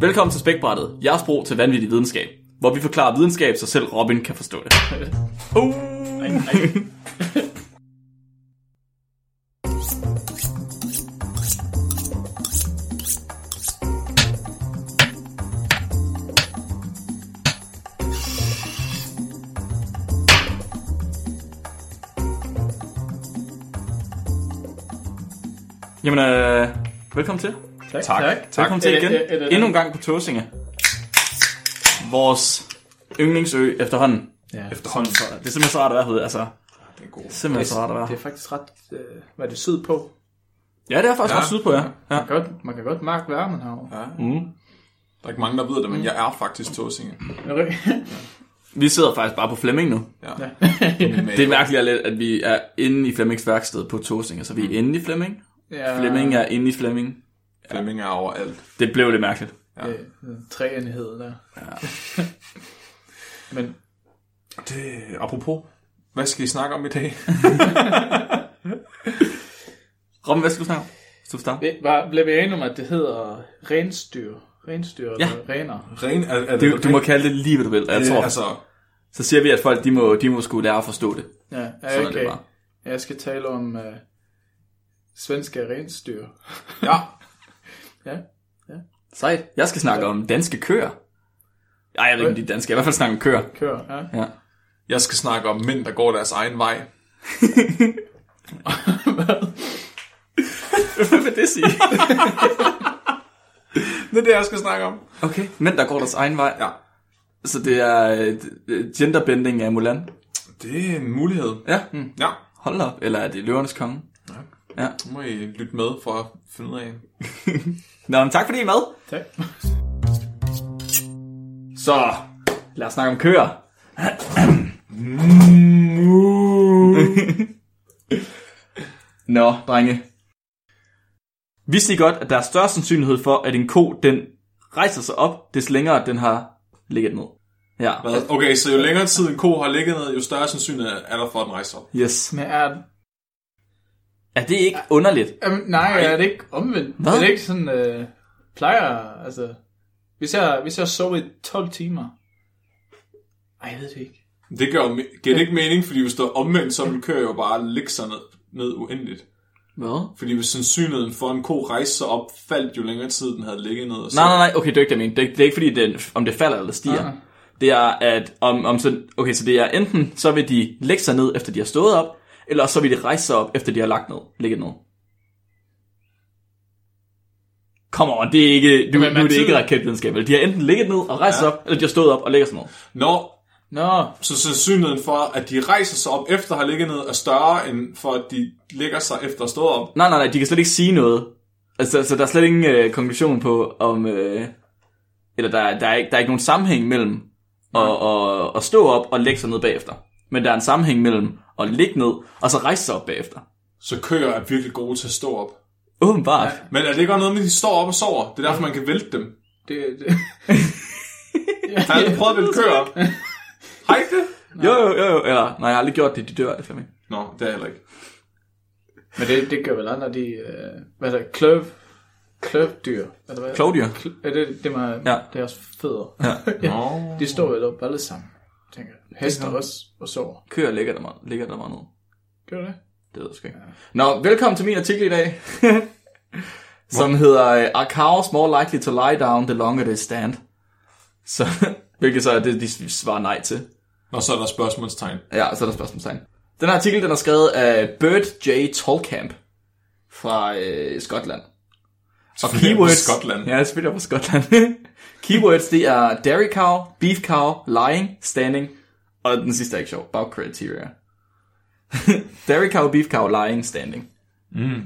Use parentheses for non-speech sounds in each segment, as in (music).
Velkommen til Spækbrættet, jeres bro til vanvittig videnskab, hvor vi forklarer videnskab, så selv Robin kan forstå det. uh. Ej, ej. Jamen, øh, velkommen til. Tak. Tak. tak. Velkommen til det- igen. er- er det- Endnu en gang på Tåsinge. Vores yndlingsø efterhånden. Ja. Efterhånden. Det er simpelthen så rart at være herude, altså. Det er god. Simpelthen så rart at være. Det er faktisk ret... Øh, hvad er det syd på? Ja, det er faktisk Ja. ret sydpå, ja. ja. Man kan godt, man kan godt mærke varmen herovre. Ja. Mm. Der er ikke mange, der ved det, men jeg er faktisk tåsinge. Det rigtigt? Vi sidder faktisk bare på Flemming nu. Ja. Ja. (laughs) Det er mærkeligt lidt, at vi er inde i Flemmings værksted på Tåsinge, så vi er inde i Flemming. ja, Flemming er inde i Flemming. Flemming er overalt. Det blev lidt mærkeligt. Det er træenighed der. Ja. (laughs) Men Det, apropos, hvad skal I snakke om i dag? (laughs) Robin, hvad skal du snakke om? Skal du starte? det var, blev vi enige om, at det hedder renstyr? Renstyr Ja. eller rener? Ren, er, er Du, du må kalde det lige, hvad du vil. Jeg det, tror, altså, så siger vi, at folk de må, de må skulle lære at forstå det. Ja, ja Sådan er okay. det bare. Jeg skal tale om uh, svenske renstyr. ja, Ja. Sejt. Jeg skal snakke om danske køer. Ej, jeg ved ikke, om de er danske. Jeg vil i hvert fald snakke om køer. Kør, ja. Ja. jeg skal snakke om mænd, der går deres egen vej. (laughs) Hvad vil det sige? (laughs) Det er det, jeg skal snakke om. Okay. Mænd, der går deres egen vej. Ja, Så det er øh, genderbending af Mulan. det er en mulighed. Ja. Mm. Ja, Hold op. Eller er det løvernes konge? Ja. så må I lytte med for at finde ud af. (laughs) Nå, men tak fordi I er med. Tak. Så, lad os snakke om køer. (laughs) Nå, drenge. Vidste I godt, at der er større sandsynlighed for, at en ko, den rejser sig op, des længere den har ligget ned? Ja. Hvad? Okay, så jo længere tid en ko har ligget ned, jo større sandsynlighed er der for, at den rejser op. Yes. Men er, Er det ikke underligt? Jamen, nej, Nej. er det ikke omvendt? Hvad? Er det ikke sådan, øh, plejer, altså... Hvis jeg, hvis jeg sov i 12 timer... Ej, jeg ved det ikke. Det gør giver det ikke mening, fordi hvis du er omvendt, så vil køer jo bare ligge sig ned, ned uendeligt. Hvad? Fordi hvis sandsynligheden for, en ko rejste sig op, faldt jo længere tid, den havde ligget ned. Og så... Nej, nej, nej, okay, det er ikke det, jeg mener. Det er, det er ikke fordi, det, om det falder eller stiger. Nej. Det er, at om, om så, okay, så det er enten, så vil de lægge sig ned, efter de har stået op, eller så vil de rejse sig op, efter de har lagt ned, ligget ned. Come on, det er ikke, du, Men nu er det ikke raketvidenskab. vel? De har enten ligget ned og rejst sig op, eller de har stået op og lægger sig ned. Nå, Nå, så sandsynligheden for, at de rejser sig op efter at have ligget ned, er større, end for at de ligger sig efter at stået op. Nej, nej, nej, de kan slet ikke sige noget. Altså, så der er slet ingen øh, konklusion på, om... Øh, eller der, er- der, er ikke, der er ikke nogen sammenhæng mellem at, at, at stå op og lægge sig ned bagefter. Men der er en sammenhæng mellem at ligge ned, og så rejse sig op bagefter. Så køer er virkelig gode til at stå op. Åbenbart. Men er det ikke også noget med, at de står op og sover? Det er derfor, man kan vælte dem. det... det (laughs) Har jeg aldrig prøvet at vælte køer op? Har ikke det? Jo, jo, jo, jo. Eller, nej, jeg har aldrig gjort det, de dør af Flemming. Nå, det er heller ikke. Men det, det gør vel andre, de... Øh, hvad er det? Kløv... Kløvdyr. Eller hvad? Klovdyr. Kl- er det, det med Ja. ja. deres fødder? Ja. (laughs) ja. De står vel op alle sammen, tænker jeg. Hester også og sover. Køer ligger der, meget, ligger der meget ned. Gør det? Det ved jeg sgu ikke. Nå, velkommen til min artikel i dag. (laughs) som hedder øh, Are cows more likely to lie down the longer they stand? (laughs) Så, hvilket så er det, de svarer nej til. Og så er der spørgsmålstegn. Ja, så er der spørgsmålstegn. Den her artikel, den er skrevet af Bert J. Tolkamp fra øh, Skotland. Og er keywords... Skotland. Ja, jeg spiller fra Skotland. (laughs) keywords, det er dairy cow, beef cow, lying, standing, og den sidste er ikke sjov, bag criteria. (laughs) dairy cow, beef cow, lying, standing. Mm.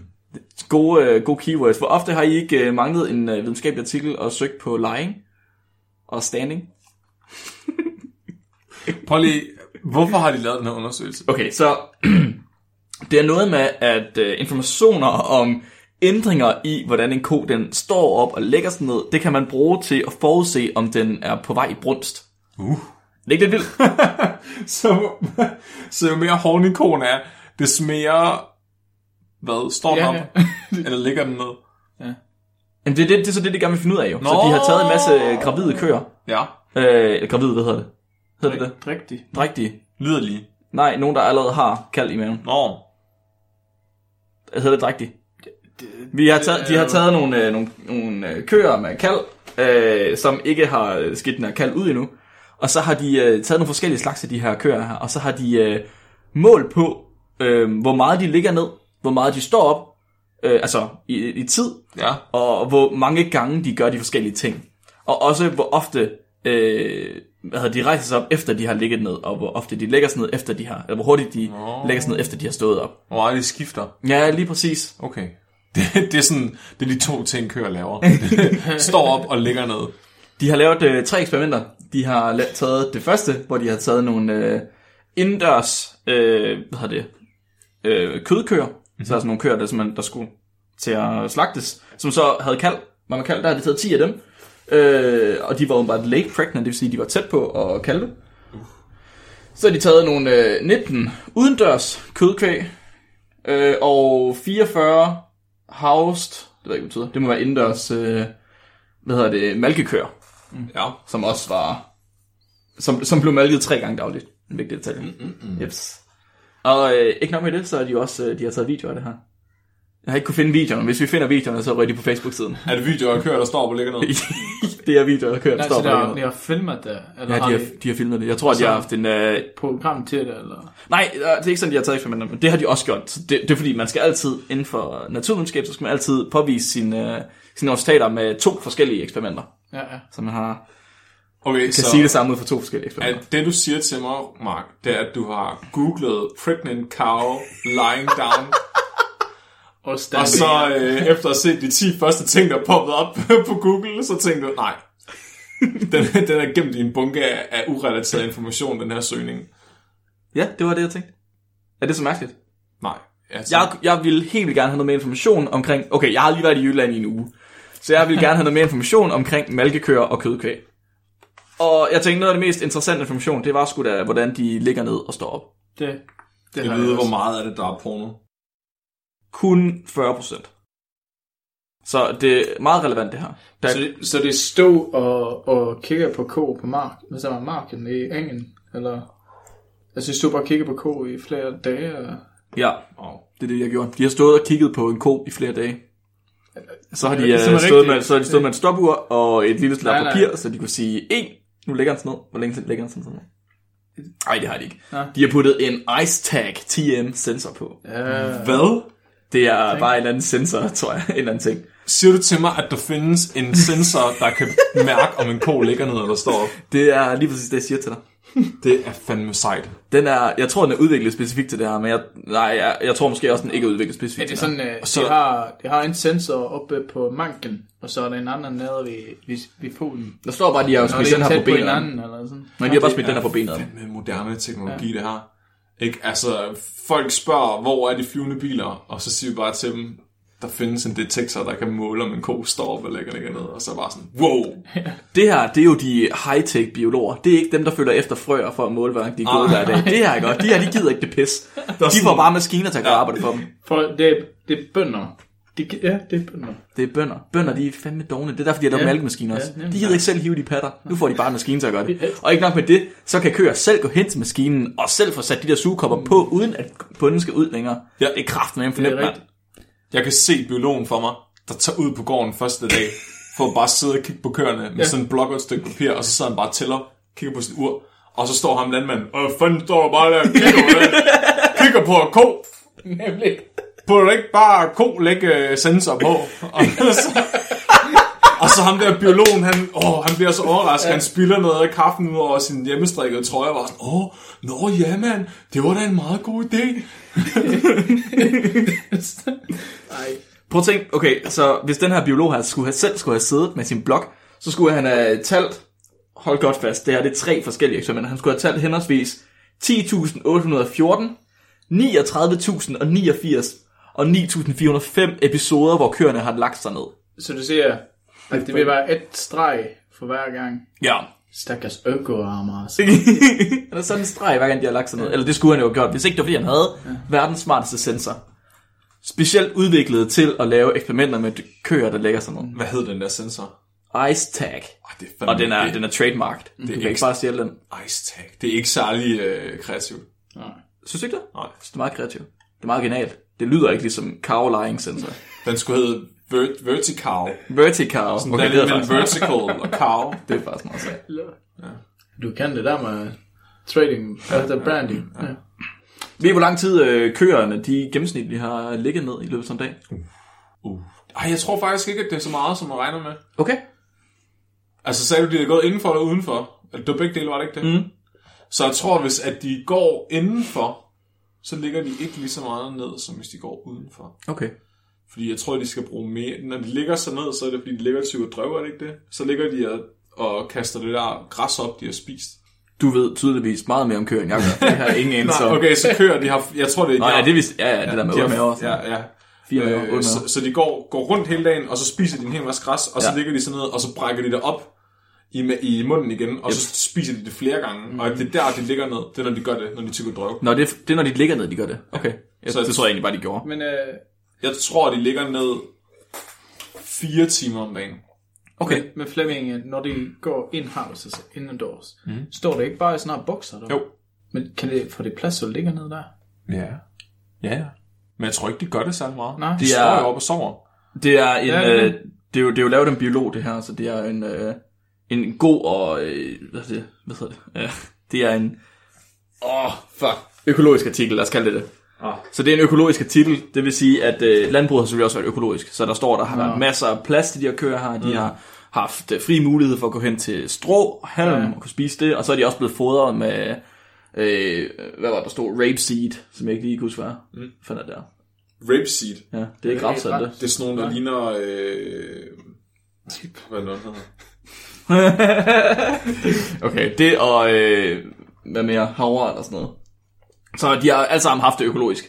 Gode, øh, gode keywords. Hvor ofte har I ikke øh, manglet en øh, videnskabelig artikel og søgt på lying og standing? (laughs) Prøv lige, hvorfor har de lavet den her undersøgelse? Okay, så (clears throat) det er noget med, at øh, informationer om ændringer i, hvordan en ko den står op og lægger sig ned, det kan man bruge til at forudse, om den er på vej i brunst. Uh. Det er ikke lidt vildt? (laughs) så, (laughs) så jo mere horny konen er, des mere... Hvad? Står den Ja, op? ja. (laughs) Eller ligger den ned? Jamen, det, er det, det er så det, de gerne vil finde ud af jo. Nå. Så de har taget en masse gravide køer. Ja. Øh, gravide, hvad hedder det? Hedder det det? Rigtigt. Drægtige. Lyderlige. Nej, nogen, der allerede har kald i maven. Nå. Hedder det drægtige? Vi har taget, de har taget nogle, øh, nogle, nogle øh, køer med kald, øh, som ikke har skidt den her kald ud endnu. Og så har de øh, taget nogle forskellige slags af de her køer her, og så har de øh, mål på, øh, hvor meget de ligger ned, hvor meget de står op, øh, altså i, i tid, Ja. og hvor mange gange de gør de forskellige ting. Og også hvor ofte øh, hvad hedder, de rejser sig op, efter de har ligget ned, og hvor ofte de lægger sig ned, efter de har, eller hvor hurtigt de Nå. lægger sig ned, efter de har stået op. Hvor meget de skifter. Ja, lige præcis. Okay. Det, det, er sådan, det er de to ting, kører laver. (laughs) Står op og ligger ned. De har lavet øh, tre eksperimenter. De har la- taget det første, hvor de har taget nogle øh, indendørs, øh, hvad hedder det, øh, kødkøer. Mm-hmm. Så altså nogle køer, der, simpelthen, der skulle til at slagtes, som så havde kald. Var man kald, der havde de taget 10 af dem. Øh, og de var åbenbart late pregnant, det vil sige, de var tæt på at kalde. Så har de taget nogle øh, 19 udendørs kødkvæg, øh, og 44 housed, det ved jeg ikke, hvad det betyder. Det må være indendørs, øh, hvad hedder det, malkekøer Ja. som også var, som, som blev malket tre gange dagligt. En vigtig detalje. Mm, mm, mm. Yes. Og øh, ikke nok med det, så er de også, øh, de har taget videoer af det her. Jeg har ikke kunne finde videoerne. Hvis vi finder videoerne, så rører de på Facebook-siden. Er det videoer af køer, der står og ligger ned? (laughs) det er videoer, der kører, der står på har, længere. de har filmet det, eller Ja, har de har, de har filmet det. Jeg tror, at de har haft en... Øh, program til det, eller? nej, øh, det er ikke sådan, de har taget eksperimenter, men det har de også gjort. Så det, det er fordi, man skal altid, inden for naturvidenskab, så skal man altid påvise sine, øh, sine resultater med to forskellige eksperimenter. Ja, ja. Så man har, Okay, kan så sige det samme ud for to forskellige eksperimenter. at det du siger til mig, Mark, det er, at du har googlet pregnant cow lying down, Og, og så øh, efter at have set de 10 første ting, der poppede op (laughs) på Google, så tænkte du, nej, den, (laughs) den er gemt i en bunke af, af urelateret information, den her søgning. Ja, det var det, jeg tænkte. Er det så mærkeligt? Nej. Altså, Jeg, jeg vil helt vildt gerne have noget mere information omkring... Okay, jeg har lige været i Jylland i en uge. Så jeg vil gerne have noget mere information omkring malkekøer og kødkvæg. Og jeg tænkte, noget af det mest interessante information, det var sgu da, hvordan de ligger ned og står op. Det, det jeg ved, jeg hvor meget af det, der er porno. Kun 40%. Så det er meget relevant, det her. Der, Så, det- så det stod og, og kigger på ko på mark, hvad så var marken i engen, eller? Altså, de stod bare og kiggede på ko i flere dage, og... ja, Wow. det er det, jeg gjorde. De har stået og kigget på en ko i flere dage. Så har de, Ja, er stået, med, så har de stået med et stopur og et lille slag nej. papir, så de kunne sige, en, nu lægger den sådan ned. Hvor længe lægger den sådan ned? Nej, det har de ikke. Nå. De har puttet en Ice Tag TM sensor på. Ja, Hvad? Det er bare en eller anden sensor, tror jeg. (laughs) En eller anden ting. Siger du til mig, at der findes en sensor, der kan mærke, om en ko ligger ned eller står op? Det er lige præcis det, jeg siger til dig. (laughs) Det er fandme sejt. Den er, jeg tror, den er udviklet specifikt til det her, men jeg, nej, jeg, jeg tror måske også, den ikke er udviklet specifikt det er til det sådan, uh, så- de, har, de har en sensor oppe på manken, og så er der en anden nede ved, ved, ved her. Der står bare, at de har Og smidt det den er her på benet. hinanden, eller sådan. Nej, de har bare Det smidt den er her på benet. fandme moderne teknologi, ja. det her. Ikke? Altså, folk spørger, hvor er de flyvende biler? Og så siger vi bare til dem, der findes en detektor, der kan måle, om en ko står op eller ligger ligger ned. Og så er bare sådan, wow! (laughs) Det her, det er jo de high-tech biologer. Det er ikke dem, der følger efter frøer for at måle, hvordan de er gået Ah. hver dag. Det her er godt. De her, de gider ikke det pis. De får bare maskiner til at gøre Ja. arbejde for dem. For det, det er bønder. De, ja, det er bønder. Det er bønder. Bønder, de er fandme dogne. Det er derfor, de har lavet Ja. mælkemaskiner også. Ja, nemlig. De gider ikke selv hive de patter. Nu får de bare en maskine til at gøre det. Og ikke nok med det, så kan køer selv gå hen til maskinen og selv få sat de der sugekopper på, uden at bunden skal ud længere. Ja. Det er kraft med en Det fornemt. Jeg kan se biologen for mig, der tager ud på gården første dag, for at bare sidde og kigge på køerne med Ja. sådan en blok og et stykke papir, og så sidder han bare og tæller, kigger på sit ur, og så står ham landmanden, og fanden står der bare der, og kigger, på det. (laughs) kigger på en ko, Nemlig. Burde du ikke bare ko lægge øh, sensor på? Og så, og så ham der biologen, han, åh, han bliver så overrasket, ja. han spiller noget af kaffen ud over sin hjemmestrikkede trøje, og var sådan, åh, nå ja mand, det var da en meget god idé. Ej. Prøv at tænke, okay, så hvis den her biolog her skulle have, selv skulle have siddet med sin blog, så skulle han have talt, hold godt fast, det her det er tre forskellige eksperimenter, han skulle have talt henholdsvis 10.814, 39.089 og 9.405 episoder, hvor køerne har lagt sig ned. Så du siger, at det vil være et streg for hver gang. Ja. Stakkels økoarmer. Altså. (laughs) Han er sådan en streg, hver gang de har lagt sig ned. Eller det skulle han jo have gjort, hvis ikke det var, fordi han havde verdens smarteste sensor. specielt udviklet til at lave eksperimenter med køer, der lægger sådan noget. Hvad hed den der sensor? Ice tag. Ej, det er Og den er, det, den er trademarked. Du kan ikke- bare stjæle den. Ice tag. Det er ikke særlig øh, kreativt. Nej. Synes du ikke det? Nej. Det er meget kreativt. Det er meget genialt. Det lyder ikke ligesom cow lying sensor. Den skulle hedde vert- vertical. Vertical. Sådan Okay, det er mellem faktisk, vertical og cow. det er faktisk meget sejt. Du kan det der med trading, altså branding. Ja. Ved I, hvor lang tid øh, køerne, de gennemsnitligt har ligget ned i løbet af en dag? Uh. Ej, jeg tror faktisk ikke, at det er så meget, som man regner med. Okay. Altså sagde du, de er gået indenfor eller udenfor? Det var begge dele, var det ikke det? Mm. Så jeg tror, hvis at de går indenfor, så ligger de ikke lige så meget ned, som hvis de går udenfor. Okay. Fordi jeg tror, de skal bruge mere. Når de ligger så ned, så er det fordi, de ligger og tyver drøv, er det ikke det? Så ligger de og, og kaster det der græs op, de har spist. Du ved tydeligvis meget mere om køer, end jeg gør. Det har ingen (laughs) anelse Nej, okay, så kører de har, jeg tror det er... Nå, de ja, det vidste, ja, ja, det der med de har-. Ja, ja. Fire Øh, så, så de går, går rundt hele dagen, og så spiser de en hel masse græs, og så Ja. ligger de sådan ned, og så brækker de det op i, i munden igen, og så spiser de det flere gange. Og det er der, de ligger ned. Det er, når de gør det, når de tykker drøv. Nå, det er, det er, når de ligger ned, de gør det. Okay. Jeg, Så- det tror jeg egentlig bare, de gjorde. Men øh, Jeg tror, de ligger ned fire timer om dagen. Okay. med Flemming, når de går in-house, altså indendørs, mm. står det ikke bare i sådan her bukser der? Jo. Men kan det få det plads, så det ligger ned der? Ja. Ja, ja. Men jeg tror ikke, de gør det særlig meget. Nej. De Det står er- jo op og sover. Det er en... Ja, er øh, det, er jo, det er jo lavet af en biolog, det her, så det er en, øh, en god og... Øh, hvad, er det, hvad hedder det? Øh, det er en... Åh, oh, fuck. Økologisk artikel, lad os kalde det det. Ah. Så det er en økologisk artikel, det vil sige, at øh, landbruget har selvfølgelig også været økologisk. Så der står, der har været masser af plads til de her køer her. De har haft øh, fri mulighed for at gå hen til strå og halm Ja. og kunne spise det. Og så er de også blevet fodret med, øh, hvad var der stod, rapeseed, som jeg ikke lige kunne er. Mm. Fandt der. Rapeseed. Ja, det er ikke ikke det. Det er sådan nogle, der ligner... Øh... Hvad er det, hedder? (laughs) Okay, det og øh, hvad mere, havre eller sådan noget. Så de har alle sammen haft det økologisk,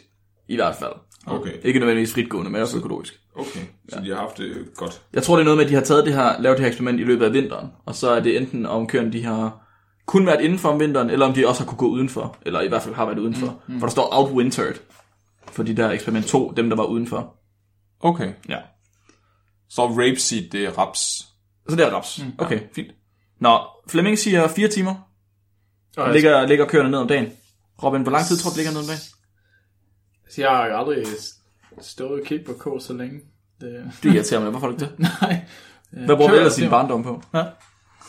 i hvert fald. Okay. Ikke nødvendigvis fritgående, men også økologisk. Okay, så de har haft det godt. Jeg tror, det er noget med, at de har taget det her, lavet det her eksperiment i løbet af vinteren, og så er det enten om køerne, de har kun været indenfor om vinteren, eller om de også har kunne gå udenfor, eller i hvert fald har været udenfor. Mm, mm. For der står outwintered for de der eksperiment 2, dem der var udenfor. Okay. Ja. Så rapeseed, det er raps. Så det er raps. Mm, okay, fint. Nå, Flemming siger 4 timer. Og jeg, Ligger, ligger køerne ned om dagen. Robin, hvor lang tid tror du, ligger ned om dagen? altså, jeg har aldrig stået og kigget på K så længe. Det, Det irriterer mig. Hvorfor det ikke (laughs) det? nej. Hvad bruger du ellers din barndom på?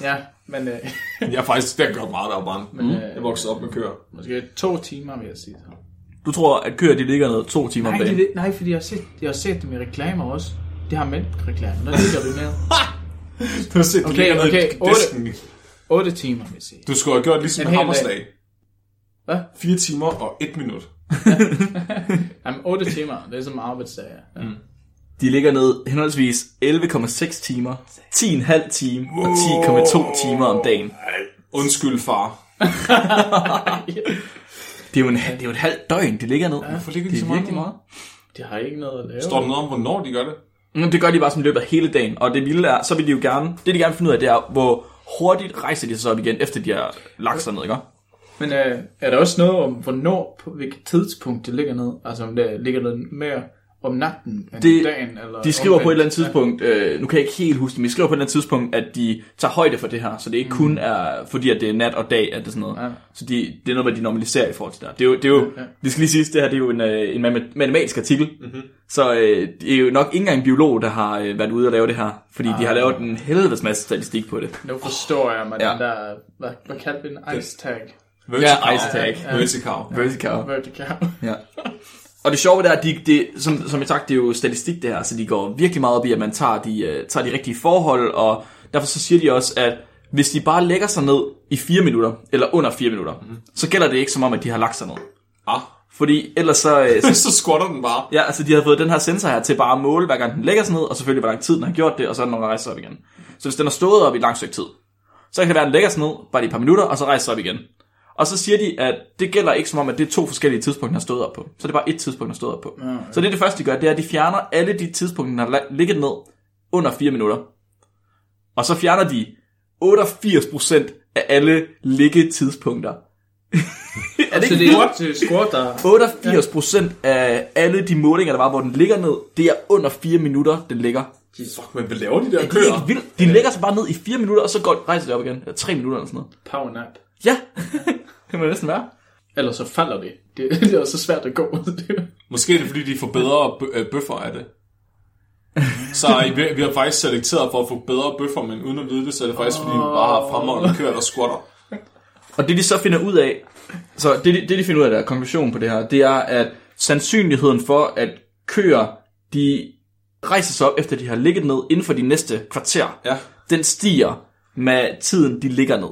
Ja, men, øh, (laughs) Jeg har faktisk har gjort meget, der var barn. men øh, Jeg voksede op med køer. måske to timer, vil jeg sige. Så. Du tror, at køer de ligger ned to timer om Nej, dagen? det, nej, fordi jeg har, set, jeg har set dem i reklamer også. Det har mælkreklamer, der ligger du ned. (laughs) (laughs) Du har set, Okay, okay, i otte. disken. 8 timer, vil jeg sige. Du skulle have gjort ligesom En en hel hammerslag. Hvad? 4 timer og 1 minut. (laughs) Jamen, 8 timer, det er som arbejdsdag. Ja. Mm. De ligger ned henholdsvis 11,6 timer, 10,5 time og 10,2 timer om dagen. Undskyld, far. (laughs) Det er jo, en, det er jo et halvt døgn, de ligger ned. Hvorfor ligger de det så meget meget. De har ikke noget at lave. Står der noget om, hvornår de gør det? Men det gør de bare sådan i løbet af hele dagen. Og det vilde er, så vil de jo gerne, det de gerne vil finde ud af, det er, hvor hurtigt rejser de sig op igen, efter de har lagt sig ned, ikke? Men øh, er der også noget om, hvornår, på hvilket tidspunkt det ligger ned? Altså om det ligger noget mere om natten end Det- om dagen? Eller De skriver på et eller andet tidspunkt, øh, nu kan jeg ikke helt huske det, men de skriver på et eller andet tidspunkt, at de tager højde for det her, så det ikke kun er, fordi at det er nat og dag, at det er sådan noget. Ja. Så de, det er noget, hvad de normaliserer i forhold til det her. Det er jo, det er jo Ja. det skal lige siges, det her det er jo en, øh, en matema- matematisk artikel, mm-hmm. så øh, det er jo nok ikke engang en biolog, der har øh, været ude og lave det her, fordi de har lavet en helvedes masse statistik på det. Nu forstår jeg med Ja. ja. den der, hvad, hvad kaldte vi den? Ice tag. Vertical. ice tag. Ja. Vertical. Vertical. Vertical. Ja. (laughs) Og det sjove det er, at de, det, som, som jeg sagt, det er jo statistik det her, så de går virkelig meget op i, at man tager de, uh, tager de rigtige forhold, og derfor så siger de også, at hvis de bare lægger sig ned i 4 minutter, eller under 4 minutter, mm. så gælder det ikke som om, at de har lagt sig ned. Ah. Fordi ellers så, øh, så (laughs) Så squatter den bare. ja, altså de har fået den her sensor her til bare at måle, hver gang den lægger sig ned, og selvfølgelig hvor lang tid den har gjort det, og så er den, rejser sig op igen. Så hvis den har stået op i et langt stykke tid, så kan det være, at den lægger sig ned bare i et par minutter, og så rejser sig op igen. Og så siger de, at det gælder ikke som om, at det er to forskellige tidspunkter, den har stået op på. Så det er bare et tidspunkt, den har stået op på. Ja, Så det det første, de gør, det er, at de fjerner alle de tidspunkter, har la- ligget ned under 4 minutter. Og så fjerner de 88% af alle liggetidspunkter. (laughs) er det det Så ikke det er squat, der... 88 procent af alle de målinger, der var, hvor den ligger ned, det er under 4 minutter, den ligger. Fuck, men hvad laver de der er køer? ikke vildt. De lægger sig bare ned i 4 minutter, og så går, rejser de op igen. Eller 3 minutter eller sådan noget. Power nap. Ja, (laughs) det må det næsten være. Ellers så falder det. Det, (laughs) det er også svært at gå. (laughs) Måske er det, fordi de får bedre bø- øh, bøffer af det. Så vi, vi har faktisk selekteret for at få bedre bøffer, men uden at vide det, så er det faktisk, fordi vi bare har fremragende køer, der squatter. Og det de så finder ud af, så det, de- det de finder ud af, der er konklusionen på det her, det er, at sandsynligheden for, at køer, de rejser sig op, efter de har ligget ned inden for de næste kvarter, Ja. den stiger med tiden, de ligger ned.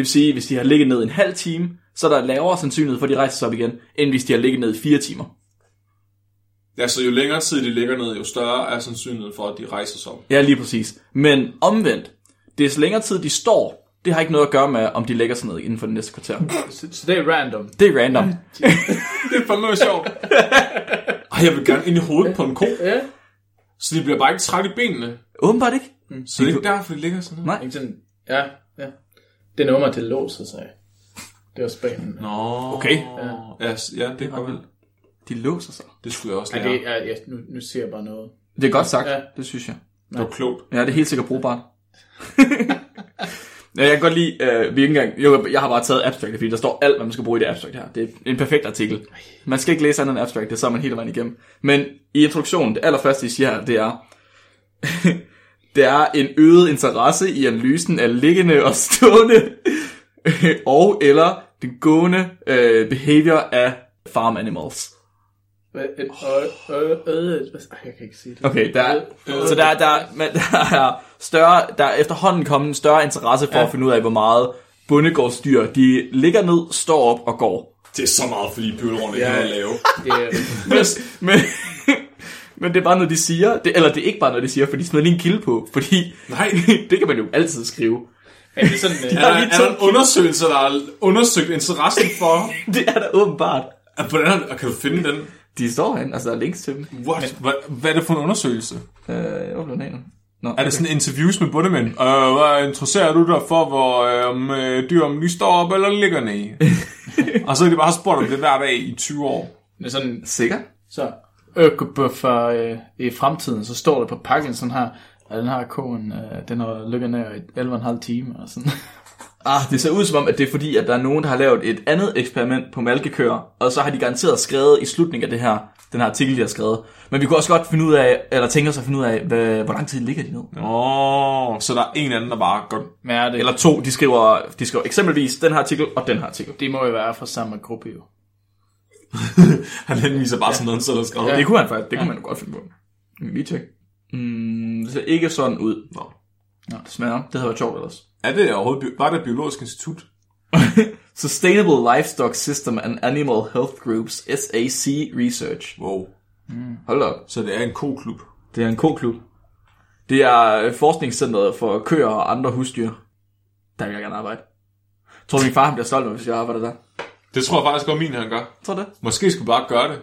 Det vil sige, hvis de har ligget ned en halv time, så er der lavere sandsynlighed for, at de rejser sig op igen, end hvis de har ligget ned i fire timer. Ja, så jo længere tid de ligger ned, jo større er sandsynligheden for, at de rejser sig op. Ja, lige præcis. Men omvendt, des længere tid de står, det har ikke noget at gøre med, om de lægger sig ned inden for det næste kvarter. Så, så det er random. Det er random. Det er fandme sjovt. (laughs) Ej, jeg vil gerne ind i hovedet på en ko, Ja. så de bliver bare ikke træt i benene. Åbenbart ikke. Så det er ikke derfor, de ligger sådan noget. Nej. Ikke sådan, ja, ja. Det er nummer til låser sig. Det er også spændende. Nå, Okay. Ja, s- ja det er godt vildt. De låser sig. Det skulle jeg også lære. det er, ja, nu, nu ser jeg bare noget. Det er godt sagt, Ja. ja. det synes jeg. Det var klogt. Ja, det er helt sikkert brugbart. (laughs) ja, jeg kan godt lide, øh, vi ikke engang, jo, jeg har bare taget abstract, fordi der står alt, hvad man skal bruge i det abstract her. Det er en perfekt artikel. Man skal ikke læse andet end abstract, det så man hele vejen igennem. Men i introduktionen, det allerførste, de siger her, det er, (laughs) det er en øget interesse i analysen af liggende og stående (laughs) og eller den gående øh, behavior af farm animals. Hvad- Et, øh, øh, øh, jeg kan ikke sige det. Okay, der er, så der, der, men (laughs) der er større, der er efterhånden kommet en større interesse for ja. at finde ud af, hvor meget bondegårdsdyr, de ligger ned, står op og går. Det er så meget, fordi ikke Ja. at lave. Det er, Men, men, men det er bare noget, de siger, det, eller det er ikke bare noget, de siger, for de smider lige en kilde på, fordi Nej. (laughs) det kan man jo altid skrive. er det sådan, (laughs) øh, Er der, lige er der en undersøgelse, der har undersøgt interessen for... (laughs) Det er da åbenbart. Hvordan kan du finde den? De står herinde, altså der er links til dem. What? Hvad, hvad er det for en undersøgelse? Øh, jeg her. Nå, Er det sådan interviews med bundemænd? Øh, hvad interesserer du dig for, hvor øh, om, øh, dyr om de står op eller ligger ned? og så har de bare spurgt om det hver dag i 20 år. det er sådan, Sikker? så økobuffer øh, i fremtiden, så står der på pakken sådan her, at den her koen, øh, den har ligget ned i 11,5 timer og sådan. (laughs) Ah, det ser ud som om, at det er fordi, at der er nogen, der har lavet et andet eksperiment på malkekøer, og så har de garanteret skrevet i slutningen af det her, den her artikel, de har skrevet. Men vi kunne også godt finde ud af, eller tænke os at finde ud af, hvad, hvor lang tid ligger de ned. Åh, oh, så der er en anden, der bare går... Men er det, Eller to, de skriver, de skriver eksempelvis den her artikel og den her artikel. det må jo være fra samme gruppe jo. (laughs) Han henviser bare sådan noget, han selv har skrevet. Ja. Ja. Det kunne han faktisk, det kunne man jo godt finde på. Lige tjekke. Mm, det ser ikke sådan ud. Nå. Nå, det smager. Det havde været sjovt ellers. Er det overhovedet... Var det Biologisk Institut? (laughs) Sustainable Livestock System and Animal Health Groups, SAC Research. Wow. Hold da op. Så det er en koklub. Det er en koklub. Det er øh, forskningscentret for køer og andre husdyr. Der vil jeg gerne arbejde. Tror du, min far han bliver stolt, hvis jeg arbejder der? Det tror jeg faktisk godt, min han gør. Tror du det? Måske skulle vi bare gøre det.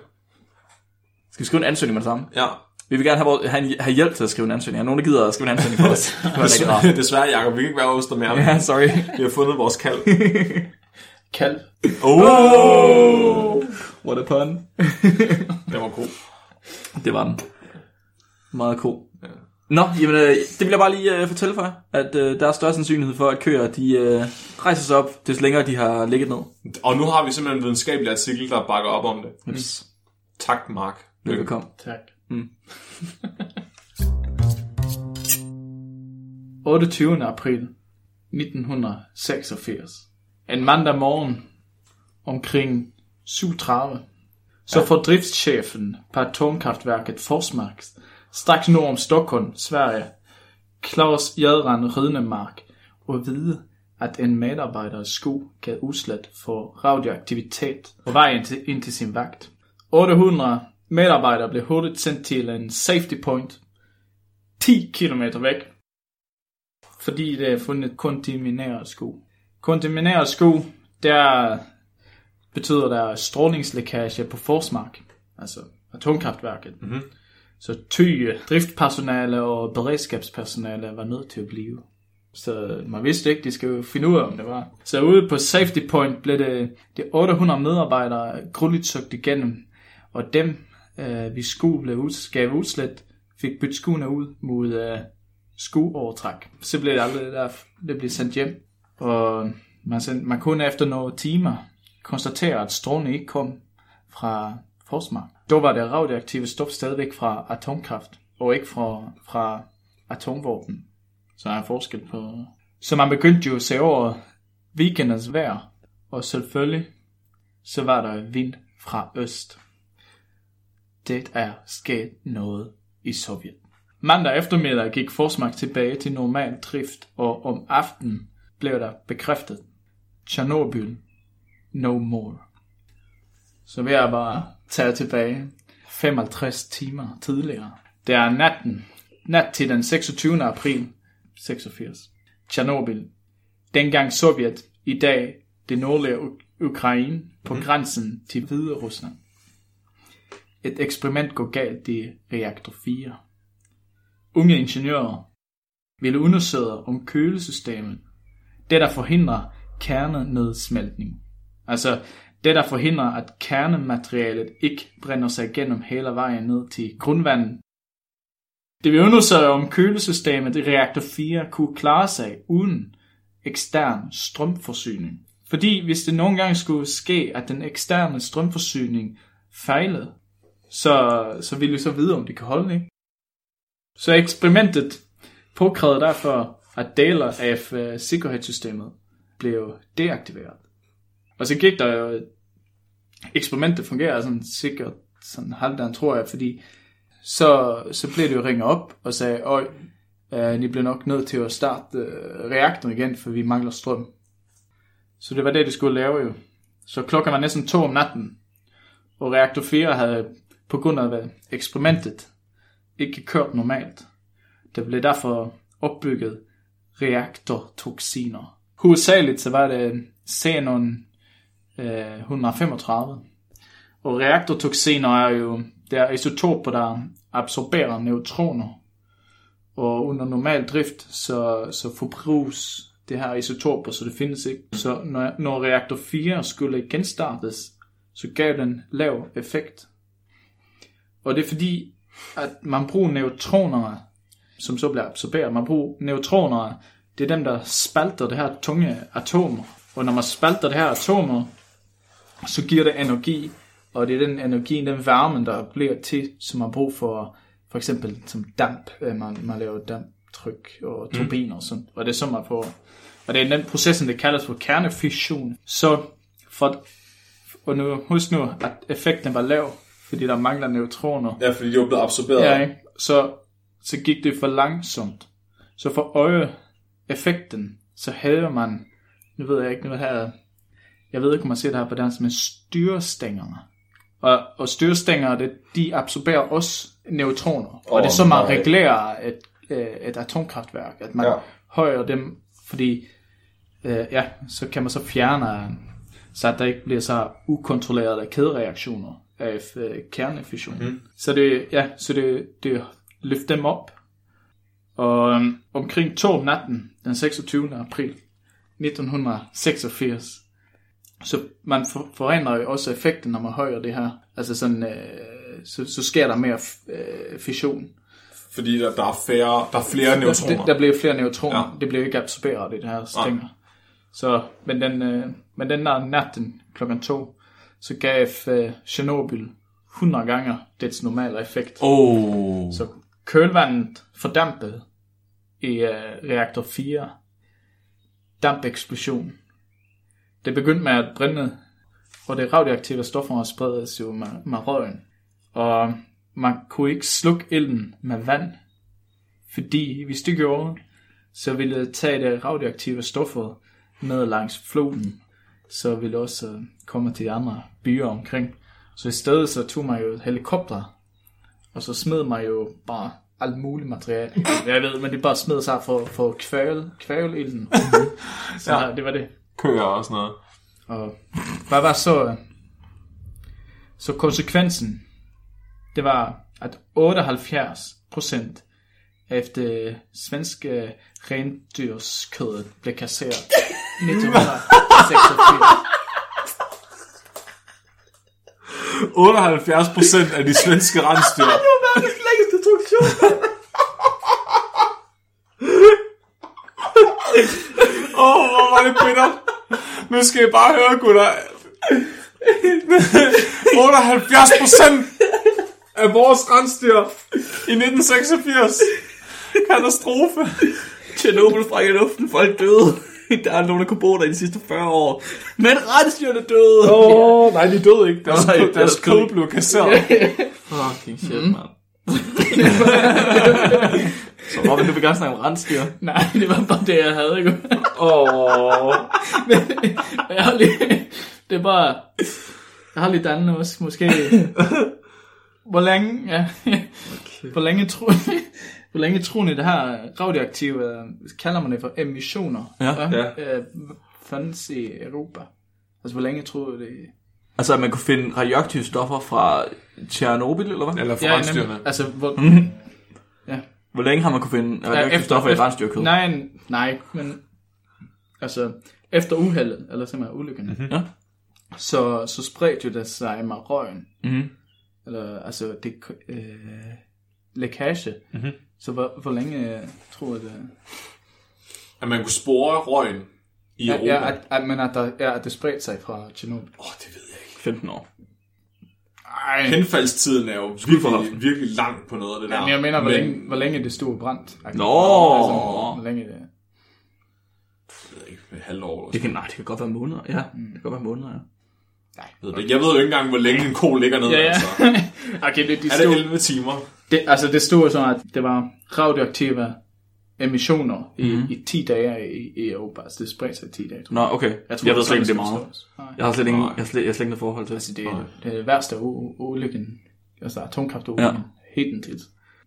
Skal vi skrive en ansøgning med det samme? Ja. Vi vil gerne have, vores- have, en- have hjælp til at skrive en ansøgning. Er nogen, der gider at skrive en ansøgning for os? (laughs) Det var rigtig rart. Desværre, Jacob, vi kan ikke være hos dig mere. Ja, sorry. Vi har fundet vores kald. (laughs) Kalv. Oh! What a pun. Det var god. Det var den. Meget god. Nå, jamen, øh, det vil jeg bare lige øh, fortælle for jer, at øh, der er større sandsynlighed for, at køer de øh, rejser sig op, des længere de har ligget ned. Og nu har vi simpelthen en videnskabelig artikel, der bakker op om det. Yes. Tak, Mark. Velbekomme. Tak. Mm. (laughs) 28. april 1986. En mandag morgen omkring 7.30, så får driftschefen på atomkraftværket Forsmark, straks nord om Stockholm, Sverige, Claus Jadran Rydnemark og vide, at en medarbejders sko gav udslet for radioaktivitet på vej ind til, ind til sin vagt. 800 medarbejdere blev hurtigt sendt til en safety point 10 km væk, fordi det er fundet kontamineret sko. Kontamineret sko, der betyder der strålingslækage på Forsmark, altså atomkraftværket. Mhm. Så ty øh, driftpersonale og beredskabspersonale var nødt til at blive. Så man vidste ikke, de skulle jo finde ud af, om det var. Så ude på Safety Point blev det, de 800 medarbejdere grundigt søgt igennem, og dem, øh, vi skulle blev ud, gav udslet, fik byttet skoene ud mod øh, skoovertræk. Så blev det aldrig der, det blev sendt hjem, og man, sendte, man kunne efter nogle timer konstatere, at strålene ikke kom fra Forsmark. Da var det radioaktive stof stadigvæk fra atomkraft, og ikke fra, fra atomvåben. Så er forskel på... Så man begyndte jo at se over weekendens vejr, og selvfølgelig så var der vind fra øst. Det er sket noget i Sovjet. Mandag eftermiddag gik Forsmark tilbage til normal drift, og om aftenen blev der bekræftet. Tjernobyl, no more. Så vil jeg bare tage tilbage 55 timer tidligere. Det er natten, nat til den 26. april 86. Tjernobyl. Dengang Sovjet, i dag det nordlige Ukraine på mm. grænsen til Hvide Rusland. Et eksperiment går galt i reaktor 4. Unge ingeniører ville undersøge om kølesystemet, det der forhindrer kernenedsmeltning. Altså det der forhindrer, at kernematerialet ikke brænder sig igennem hele vejen ned til grundvandet. Det vil undersøge, om kølesystemet i reaktor 4 kunne klare sig uden ekstern strømforsyning. Fordi hvis det nogle gange skulle ske, at den eksterne strømforsyning fejlede, så, så ville vi så vide, om det kan holde, ikke? Så eksperimentet påkrævede derfor, at dele af uh, sikkerhedssystemet blev deaktiveret. Og så gik der jo, eksperimentet fungerer sådan sikkert sådan halvdagen, tror jeg, fordi så, så blev det jo ringet op og sagde, øj, øh, ni I bliver nok nødt til at starte uh, reaktoren igen, for vi mangler strøm. Så det var det, de skulle lave jo. Så klokken var næsten to om natten, og reaktor 4 havde på grund af eksperimentet ikke kørt normalt. Der blev derfor opbygget reaktortoxiner. Hovedsageligt så var det xenon øh, 135. Og reaktortoxiner er jo der er isotoper, der absorberer neutroner. Og under normal drift, så, så forbruges det her isotoper, så det findes ikke. Så når, når reaktor 4 skulle genstartes, så gav den lav effekt. Og det er fordi, at man bruger neutroner, som så bliver absorberet. Man bruger neutroner, det er dem, der spalter det her tunge atomer. Og når man spalter det her atomer, så giver det energi, og det er den energi, den varme, der bliver til, som man bruger for, for eksempel som damp. Øh, man, man laver damptryk og mm. turbiner og sådan. Og det er så man får. Og det er den processen, det kaldes for kernefission. Så for, og nu, husk nu, at effekten var lav, fordi der mangler neutroner. Ja, fordi de var blevet absorberet. Ja, ikke? Så, så gik det for langsomt. Så for øje effekten, så havde man, nu ved jeg ikke, nu her, jeg ved ikke, om man ser det her på dansk, men styrestænger. Og, og styrestænger, det, de absorberer også neutroner. Oh, og det er så, man nej. regulerer et, øh, et atomkraftværk, at man ja. højer dem, fordi øh, ja, så kan man så fjerne, så at der ikke bliver så ukontrollerede kædereaktioner af øh, kernefission. Mm. Så det, ja, så det, det løfter dem op. Og um, omkring 2 om natten, den 26. april 1986, så man for, forandrer jo også effekten, når man højer det her. Altså sådan, øh, så, så sker der mere øh, fission. Fordi der, der, er færre, der er flere neutroner. Der, der bliver flere neutroner. Ja. Det bliver ikke absorberet i det her stænger. Så, men den, øh, men den der natten klokken 2, så gav uh, Chernobyl 100 gange dets normale effekt. Oh. Så kølvandet fordampede i uh, reaktor 4. Dampeksplosion. Det begyndte med at brænde, og det radioaktive stoffer spredes jo med, med røgen. Og man kunne ikke slukke ilden med vand, fordi hvis det gjorde, så ville det tage det radioaktive stoffer med langs floden så ville også komme til andre byer omkring. Så i stedet så tog man jo et helikopter, og så smed man jo bare alt muligt materiale. (laughs) Jeg ved, men det bare smed sig for, for kvæl, kvævelilden. (laughs) så ja. det var det. Køer og sådan noget. Og hvad var så, så konsekvensen, det var, at 78% efter svenske rendyrskødet blev kasseret 1986. 78 procent af de svenske rensdyr. Verdens længste introduktion. Åh, oh, hvor var det bittert. Nu skal I bare høre, gutter. 78 procent af vores rensdyr i 1986. Katastrofe. Tjernobyl sprang i luften, folk døde. Der er nogen, der kunne bo der i de sidste 40 år. Men rensdyrene døde. Åh, oh, nej, de døde ikke. Deres, Nej, deres, deres det er kød blev kasseret. (laughs) Fucking shit, mm. mand. Så Robin, du vil gerne snakke om rensdyr. Nej, det var bare det, jeg havde, ikke? Åh. (laughs) jeg har lige, det er bare, jeg har lidt andet også, måske. Hvor længe, ja, hvor længe tror hvor længe tror ni det her radioaktive, øh, kalder man det for emissioner? Ja. Ja. Øh, fandt i Europa. Altså, hvor længe tror du det? Altså, at man kunne finde radioaktive stoffer fra Tjernobyl, eller hvad? Eller for Ja, rensdyrene. nemlig, altså, hvor, ja. Hvor længe har man kunne finde radioaktive efter- stoffer i efter- rensdyrkød? Nej, nej, men altså, efter uheldet, eller simpelthen ulykken, mm-hmm. Ja. så, så spredte jo det sig med røgen. Mhm. Eller, altså, det, øh, lækage. Mhm. Mm-hmm. Så hvor, hvor længe øh, tror jeg det? At man kunne spore røgen i Ja, Europa. ja, at, at, men at, der, ja, at det spredte sig fra Tjernobyl. Åh, det ved. 15 år. Ej. Henfaldstiden er jo virkelig, virkelig lang på noget af det der. Men jeg mener, hvor, længe, hvor længe det stod brændt. Nå. Altså, hvor længe det... Jeg ved ikke, et halvt år eller Det kan, nej, det kan godt være måneder. Ja, det kan godt være måneder, ja. sådan noget. Jeg ved jo ikke engang, hvor længe en ko ligger ned. Ja, ja. Altså. (laughs) okay, det, de Er stod, det 11 timer? det, altså, det stod sådan, at det var radioaktive emissioner i, mm-hmm. i 10 dage i, i Europa. Altså, det spredte sig i 10 dage, tror Nå, okay. Jeg, jeg ved slet ikke, det er meget. Jeg har slet ikke, Nej. jeg har slet, jeg har slet ikke noget forhold til. Altså, det, det er det værste ulykken. Altså, atomkraftulykken. Ja. Helt til.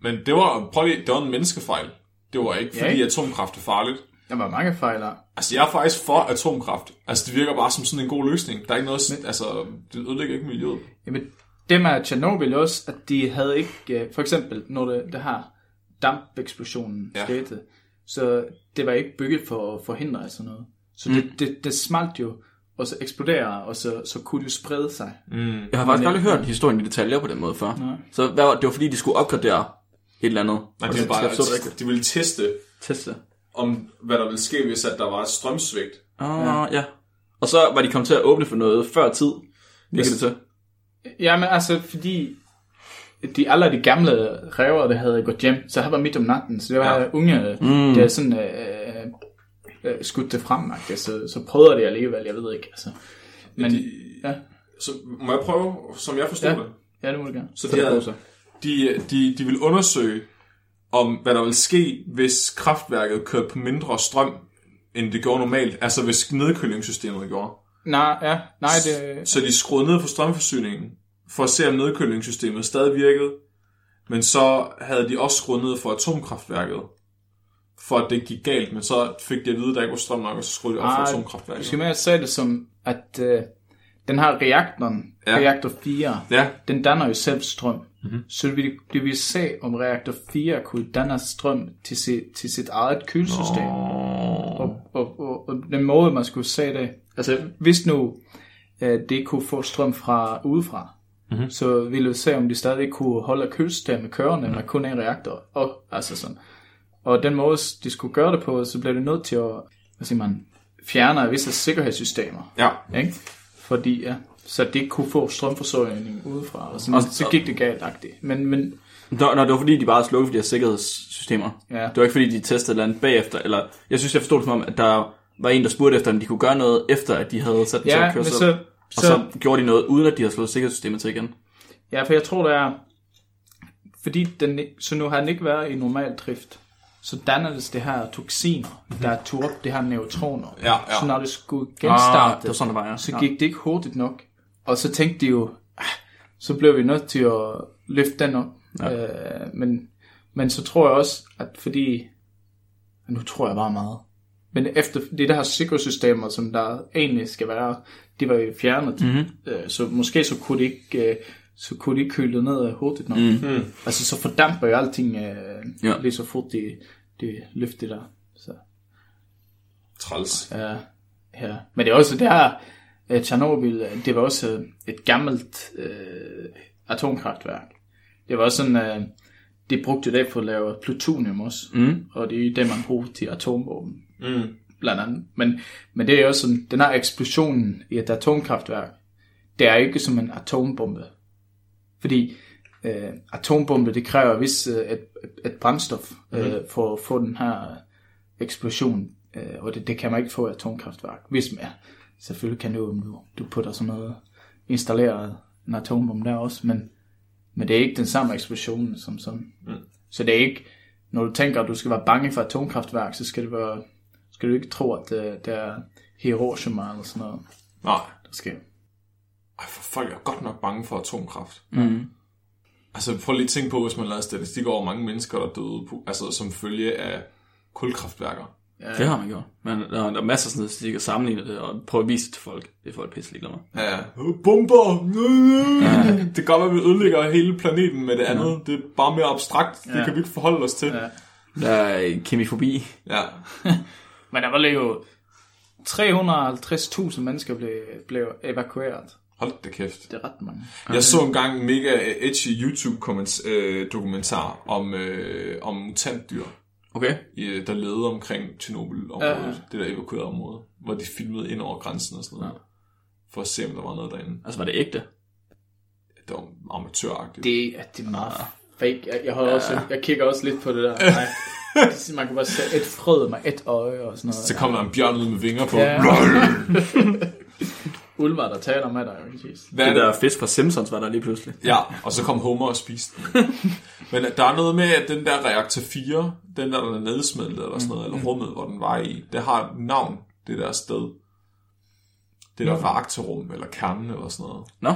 Men det var, prøv lige, det var en menneskefejl. Det var ikke, Ja, fordi ikke? atomkraft er farligt. Der var mange fejl der. Altså, jeg er faktisk for atomkraft. Altså, det virker bare som sådan en god løsning. Der er ikke noget, altså, det ødelægger ikke miljøet. Jamen, det med Tjernobyl også, at de havde ikke, øh, for eksempel, når det, det her dampeksplosionen Ja. ja. skete, så det var ikke bygget for at forhindre sådan noget. Så mm. det, det, det smalt jo, og så eksploderer, og så, så kunne det jo sprede sig. Mm. Jeg har faktisk aldrig hørt historien i detaljer på den måde før. Nej. Så hvad var, det var fordi, de skulle opgradere et eller andet. Nej, Og det er bare, det de ville teste, Teste. om hvad der ville ske, hvis at der var et strømsvigt. Ah, ja. ja. Og så var de kommet til at åbne for noget før tid. Virker det til? Jamen altså, fordi de alle de gamle ræver, der havde gået hjem, så her var midt om natten, så det var Ja. unge, mm. der sådan øh, øh, skudt det frem, ikke? så, så prøvede de alligevel, jeg ved ikke. Altså. Men, De, ja, så må jeg prøve, som jeg forstod Ja. det. ja, det må du gerne. Så Så de det havde-. De, de, de vil undersøge, om hvad der vil ske, hvis kraftværket kørte på mindre strøm, end det gjorde normalt. Altså hvis nedkølingssystemet gjorde. Nej, ja, nej, det, Så de skruede ned for strømforsyningen, for at se om nedkølingssystemet stadig virkede. Men så havde de også skruet ned for atomkraftværket, for at det gik galt. Men så fik de at vide, at der ikke var strøm nok, og så skruede de op for Ah, Du atomkraftværket. skal mere se det som, at øh, den her reaktoren, Ja. reaktor 4, Ja, den danner jo selv strøm. Mm-hmm. Så det vil, det vil se, om reaktor 4 kunne danne strøm til sit, til sit eget kølesystem. Og, og, og, og den måde, man skulle se det, altså hvis nu øh, det kunne få strøm fra udefra, mm-hmm. så ville det se, om de stadig kunne holde kølesystemet kørende med kun en reaktor. Og, altså sådan. og den måde, de skulle gøre det på, så blev det nødt til at, hvad siger man, fjerne visse sikkerhedssystemer. ja. Ikke? Fordi, ja, så det kunne få strømforsyning udefra, og, sådan, Og- og så gik det galt -agtigt. Men, men Nå, nå, det var fordi, de bare slukkede for de her sikkerhedssystemer. Ja. Det var ikke fordi, de testede eller andet bagefter. Eller, jeg synes, jeg forstod det som om, at der var en, der spurgte efter, om de kunne gøre noget, efter at de havde sat den til ja, at køre men så, Og så gjorde de noget, uden at de havde slået sikkerhedssystemet til igen. Ja, for jeg tror, det er... Fordi den, så nu har den ikke været i normal drift. Så dannedes det her toksiner, der tog op det her neutroner. Ja, ja. Så når det skulle Ah, genstarte, det var sådan, det var, ja. så gik det ikke hurtigt nok. Og så tænkte de jo, ah, så blev vi nødt til at løfte den op. Ja. Øh, men, men så tror jeg også, at fordi... Nu tror jeg bare meget. Men efter det der her sikkerhedssystemer, som der egentlig skal være, de var jo fjernet. Mm-hmm. Øh, så måske så kunne det ikke... Øh, så kunne de ikke køle det ned hurtigt nok. Mm. Altså, så fordamper jo alting øh, Ja. lige så fort de, de løfter der. Så, Træls. ja, ja. Men det er også der, øh, Tjernobyl, øh, det var også øh, et gammelt øh, atomkraftværk. Det var også sådan, øh, de brugte det for at lave plutonium også. Mm. Og det er det, man bruger til atomvåben. Mm. Blandt andet. Men, men det er også sådan, den her eksplosionen i et atomkraftværk, det er ikke som en atombombe. Fordi øh, atombombe, det kræver vis øh, et, et, et brændstof øh, for at få den her eksplosion. Øh, og det, det kan man ikke få i atomkraftværk. Hvis man, selvfølgelig kan du, du, du putter sådan noget, installeret en atombombe der også, men, men det er ikke den samme eksplosion som sådan. Mm. Så det er ikke, når du tænker, at du skal være bange for atomkraftværk, så skal det være skal du ikke tro, at det, det er Hiroshima eller sådan noget, Nej. der sker. Ej, for folk er godt nok bange for atomkraft. Mm. Altså prøv lige at tænke på, hvis man lavede statistik over, mange mennesker, der døde på, altså, som følge af kulkraftværker. Ja, Det har man gjort. Men der, der er masser af sådan noget, statistik at sammenligne det, og prøve at vise det til folk. Det er folk pisse ligeglade med. Ja, bomber! (laughs) Det kan godt være, at vi ødelægger hele planeten med det andet. Det er bare mere abstrakt. Det Ja. kan vi ikke forholde os til. Ja. Der er kemifobi. Ja. (laughs) Men der var jo 350.000 mennesker blev, blev evakueret. Hold da kæft. Det er ret mange. Jeg så engang en mega edgy YouTube-dokumentar om, øh, om mutantdyr, Okay. i- der levede omkring Tjernobyl-området, Ja. det der evakuerede område, hvor de filmede ind over grænsen og sådan noget, for at se, om der var noget derinde. Altså var det ægte? Det var amatøragtigt. Det, er- det er meget fake. Jeg, jeg, holder også, jeg kigger også lidt på det der. (laughs) Nej. (laughs) Det- Man kan bare se et frød med et øje og sådan noget. Så kom der en bjørn ud med vinger på. Ja. (laughs) (laughs) Ulvar, der taler med dig. Hvad Det er der fisk fra Simpsons var der lige pludselig. Ja, og så kom Homer og spiste den. Men der er noget med, at den der reaktor 4, den der, der er nedsmeltet eller sådan noget, eller rummet, hvor den var i, det har et navn, det der sted. Det der reaktorrum, eller kernen, eller sådan noget. Nå,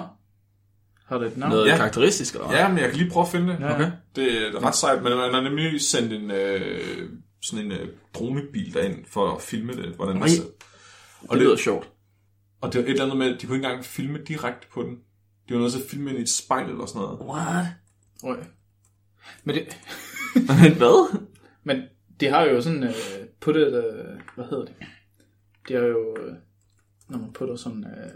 Har det et navn? noget Ja. karakteristisk eller? Ja, men jeg kan lige prøve at finde det. Ja. Okay. Det er ret sejt, men man har nemlig sendt en, øh, sådan en øh, dronebil derind for at filme det, hvordan det ser. Og det lyder sjovt. Og det var et eller andet med, at de kunne ikke engang filme direkte på den. De var nødt til at filme ind i et spejl eller sådan noget. What? Øj. Men det, Men (laughs) hvad? Men de har jo sådan øh, puttet, øh, hvad hedder det? De har jo, øh, når man putter sådan, øh,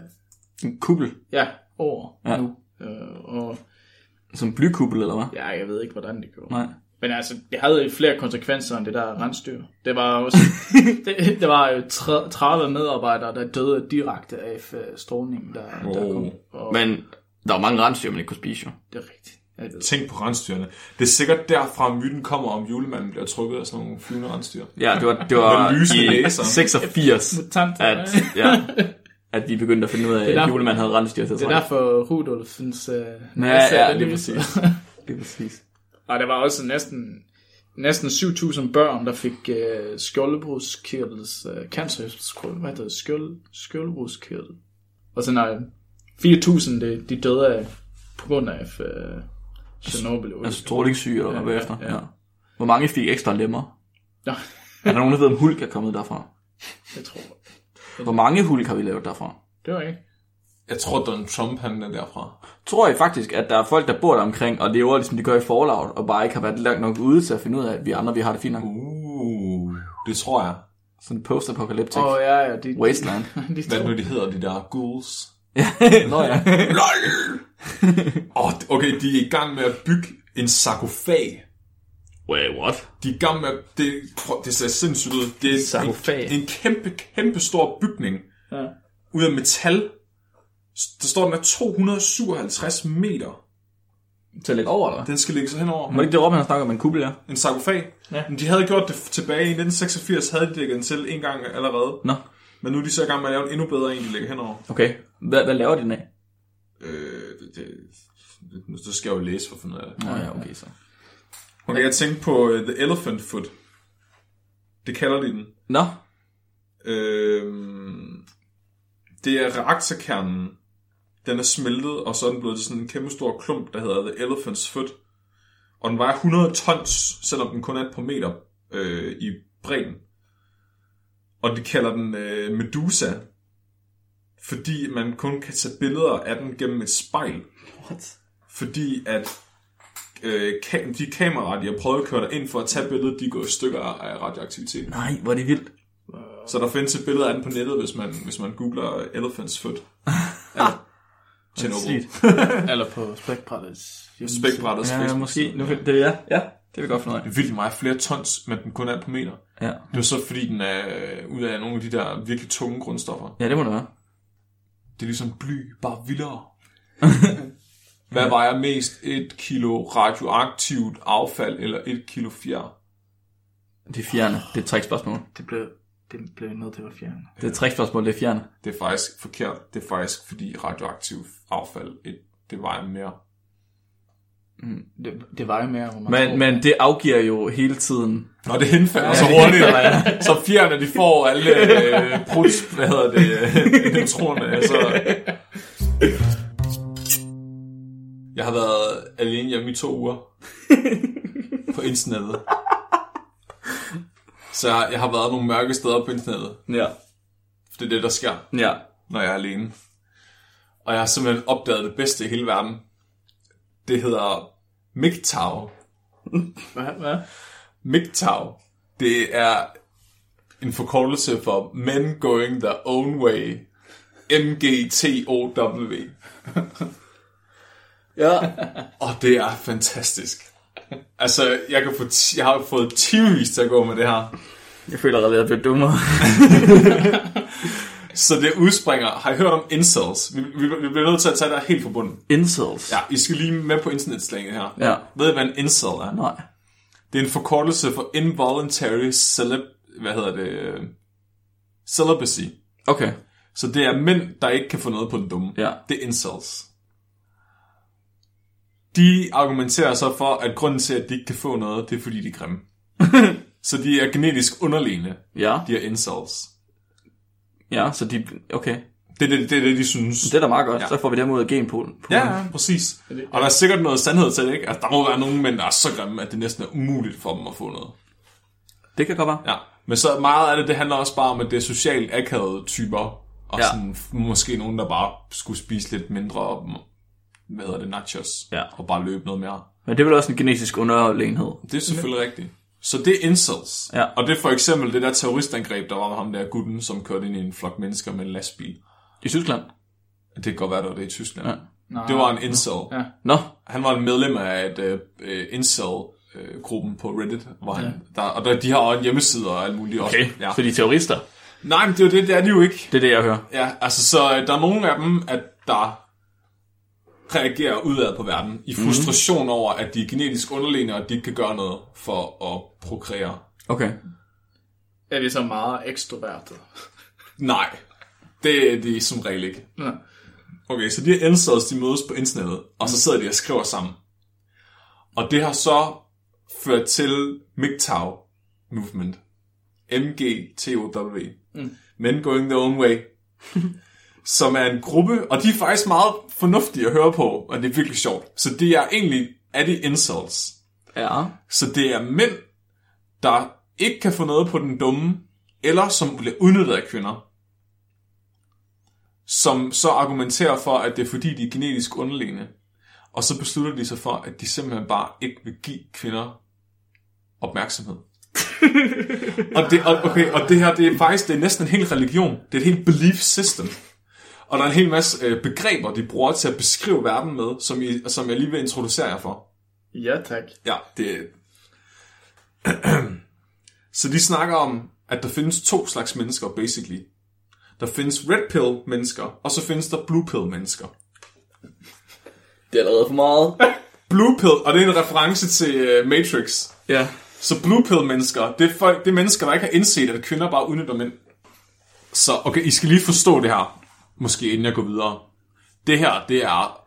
En kuppel. ja, over Ja. ja. nu. Øh, og Som blykuppel eller hvad? ja, jeg ved ikke, hvordan det gjorde. Nej. Men altså, det havde jo flere konsekvenser end det der rensdyr. Det var også, (laughs) det, det var jo tre- 30 medarbejdere, der døde direkte af øh, strålingen, der, der kom. Og Men der var mange rensdyr, man ikke kunne spise jo. det er rigtigt. Jeg ved. Tænk på rensdyrene. Det er sikkert derfra, myten kommer om julemanden bliver trukket af sådan nogle flyvende rensdyr. Ja, det var, det var Med lysende i næser. 86, Mutant, at, ja, (laughs) at vi begyndte at finde ud af, er at julemanden havde rensdyr til det er derfor Rudolf synes, øh, Ja, næse ja, er lige præcis. (laughs) Lige præcis. Og der var også næsten, næsten 7.000 børn, der fik øh, skjoldbruskkirtels øh, cancer. Hvad hedder det? Skjold, skjoldbruskkirtel. Og så når 4.000 de, de døde af, på grund af øh, Chernobyl. Altså strålingssyge eller Ja, hvad ja, efter. ja. Ja. Hvor mange fik ekstra lemmer? Nå, Er der nogen, der ved, om Hulk er kommet derfra? jeg tror. Hvor mange Hulk har vi lavet derfra? Det var ikke. Jeg tror, Donald Trump han er derfra. Tror I faktisk, at der er folk, der bor der omkring, og lever ligesom de gør i Fallout, og bare ikke har været langt nok ude til at finde ud af, at vi andre, vi har det fint nok? Uh, det tror jeg. Sådan post-apocalyptic Åh, oh, ja, ja. De, wasteland. de, (laughs) de Hvad nu de hedder, de der ghouls? Nå ja. (laughs) LOL! oh, okay, de er i gang med at bygge en sarkofag. Wait, what? De er i gang med. Det, prøv, det ser sindssygt ud. Det er en, en kæmpe, kæmpe stor bygning ja. ud af metal. Der står, den er 257 meter. Til at lægge over, eller? Den skal ligge sig henover. Må det ikke det råbe, han snakker om en kuppel, ja? En sarkofag. Ja. Men de havde gjort det tilbage i 1986, havde de dækket den til en gang allerede. Nå, Men nu er de så i gang med at lave en endnu bedre en, de lægger henover. okay. Hvad, hvad laver de den af? Øh, det, det, nu så skal jeg jo læse for at finde ud af det. Nå ja, okay så. Okay, jeg tænkte på uh, The Elephant Foot. Det kalder de den. Nå, Øhm, det er reaktorkernen. Den er smeltet, og så er den blevet sådan en kæmpe stor klump, der hedder The Elephant's Foot. Og den vejer 100 tons, selvom den kun er et par meter øh, i bredden. Og de kalder den øh, Medusa, fordi man kun kan tage billeder af den gennem et spejl. What? fordi at øh, ka- de kameraer, de har prøvet at køre dig ind for at tage billedet, de gået i stykker af radioaktivitet. Nej, hvor er det vildt. Så der findes et billede af den på nettet, hvis man, hvis man googler Elephant's Foot. (laughs) Eller Chernobyl. (laughs) Eller på spækbrættets hjemmeside. Spækbrætters Ja, Facebook. måske. Nu, det, ja, ja, det vil godt finde ud af. Det er vildt meget flere tons, men den kun er på meter. Ja. Det er så fordi, den er øh, ud af nogle af de der virkelig tunge grundstoffer. ja, det må det være. Det er ligesom bly, bare vildere. (laughs) Hvad vejer mest? Et kilo radioaktivt affald eller et kilo fjer? Det er fjerne. Det er et trickspørgsmål. Det blev, det blev nødt til at fjerne. Det er et trickspørgsmål, det er fjerne. Det er faktisk forkert. Det er faktisk fordi radioaktivt affald, et, det vejer mere. Det, det var jo mere, hvor man tror. Men, men det afgiver jo hele tiden... Nå, det henfalder så hurtigt. så fjerne, de får alle øh, bruds, hvad hedder det, øh, (laughs) neutronerne. Altså. Jeg har været alene hjemme i to uger (laughs) på internettet. Så jeg har været nogle mørke steder på internettet. Ja. Det er det, der sker, Ja. når jeg er alene. Og jeg har simpelthen opdaget det bedste i hele verden. Det hedder MGTOW. Hvad? Hvad? MGTOW, det er en forkortelse for Men Going Their Own Way. M-G-T-O-W. Ja. Og det er fantastisk. Altså, jeg, kan få ti- jeg har fået timevis til at gå med det her. Jeg føler allerede, at jeg bliver dummere. (laughs) Så det udspringer... Har I hørt om incels? Vi, vi, vi bliver nødt til at tage det helt fra bunden. Incels. Ja, I skal lige med på internetslanget her. Ja. Ved I, hvad en incel er? Nej. Det er en forkortelse for involuntary celib... Hvad hedder det? Celibacy. Okay. Så det er mænd, der ikke kan få noget på den dumme. Ja. Det er incels. De argumenterer så for, at grunden til, at de ikke kan få noget, det er fordi, de er grimme. (laughs) så de er genetisk underlegne, Ja. de er incels. Ja, så de... Okay. Det er det, det, er det de synes. Det er da meget godt. Ja. Så får vi dem ud af genpoolen. Ja, ja, præcis. Og der er sikkert noget sandhed til det, ikke? Altså, der må være nogle mænd, der er så grimme, at det næsten er umuligt for dem at få noget. Det kan godt være. Ja. Men så meget af det, det handler også bare om, at det er socialt akavede typer. Og Ja. ja. sådan, måske nogen, der bare skulle spise lidt mindre, hvad hedder det, nachos. Ja. Og bare løbe noget mere. Men det er vel også en genetisk underlegenhed. Det er selvfølgelig rigtigt. Så det er incels. Ja. Og det er for eksempel det der terroristangreb, der var med ham der gutten, som kørte ind i en flok mennesker med en lastbil. I Tyskland? Det kan godt være, det var det i Tyskland. Ja. Ja. Nej. Det var en incel. Ja. Nå, Han var en medlem af et uh, incel-gruppen på Reddit, hvor han, der, og der, de har også en hjemmeside og alt muligt også. okay. Ja. Så de er terrorister. Nej, men det er jo det, det er de jo ikke. Det er det, jeg hører. Ja, altså så øh, der er nogle af dem, at der reagerer udad på verden i frustration mm. over, at de er genetisk underlegne, og at de ikke kan gøre noget for at prokreere. Okay. Er det så meget ekstrovertet? Nej, det er de som regel ikke. Ja. Okay, så de her incels, de mødes på internettet, og så sidder de og skriver sammen. Og det har så ført til MGTOW Movement. M-G-T-O-W. Mm. Men Going Their Own Way. (laughs) som er en gruppe, og de er faktisk meget fornuftige at høre på, og det er virkelig sjovt. Så det er egentlig, er de incels. Ja. Så det er mænd, der ikke kan få noget på den dumme, eller som bliver udnyttet af kvinder. Som så argumenterer for, at det er fordi, de er genetisk underlegne. Og så beslutter de sig for, at de simpelthen bare ikke vil give kvinder opmærksomhed. (laughs) og, det, og, okay, og det her, det er faktisk det er næsten en hel religion. Det er et helt belief system. Og der er en hel masse øh, begreber, de bruger til at beskrive verden med, som, I, som jeg lige vil introducere jer for. Ja, tak. Ja, det (clears throat) Så de snakker om, at der findes to slags mennesker, basically. Der findes red pill mennesker, og så findes der blue pill mennesker. Det er allerede for meget. (laughs) Blue pill, og det er en reference til uh, Matrix. ja. Så blue pill mennesker, det er, folk, det er mennesker, der ikke har indset, at kvinder bare udnytter mænd. Så okay, I skal lige forstå det her, måske inden jeg går videre. Det her, det er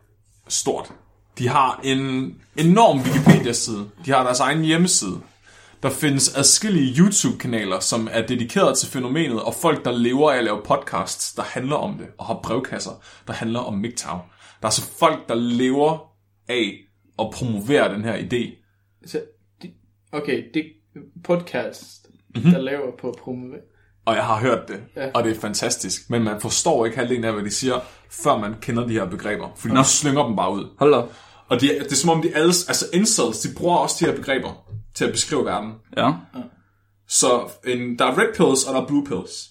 stort. De har en enorm Wikipedia-side. De har deres egen hjemmeside. Der findes adskillige YouTube-kanaler, som er dedikeret til fænomenet, og folk, der lever af at lave podcasts, der handler om det, og har brevkasser, der handler om MGTOW. Der er så folk, der lever af at promovere den her idé. Så, okay, det podcast, mm-hmm. der laver på at promovere. Og jeg har hørt det, Ja. ja. og det er fantastisk. Men man forstår ikke halvdelen af, hvad de siger, før man kender de her begreber. Fordi Nå. de slynger dem bare ud. Hold op. Og de, det er som om de alle, altså incels, de bruger også de her begreber til at beskrive verden. Ja. Så en, der er red pills, og der er blue pills.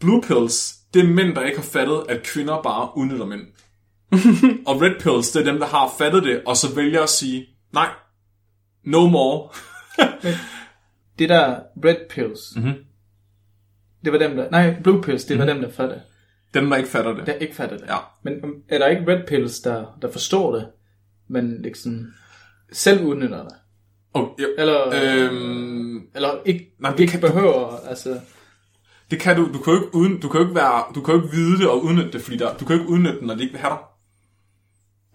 Blue pills, det er mænd, der ikke har fattet, at kvinder bare udnytter mænd. (laughs) og red pills, det er dem, der har fattet det, og så vælger at sige, nej, no more. Det der red pills, Mhm. mm-hmm. Det var dem der, nej, blue pills, det var dem der fatter, dem, der ikke fatter det. der ikke fatter det. Ja. Men um, er der ikke red pills, der, der forstår det, men liksom selv udnytter det? Oh, ja. Eller, Øhm, eller ikke, nej, det ikke kan- behøver, altså... det kan du, du kan jo ikke, uden, du kan jo ikke, være, du kan jo ikke vide det og udnytte det, fordi der, du kan jo ikke udnytte det, når de ikke vil have dig.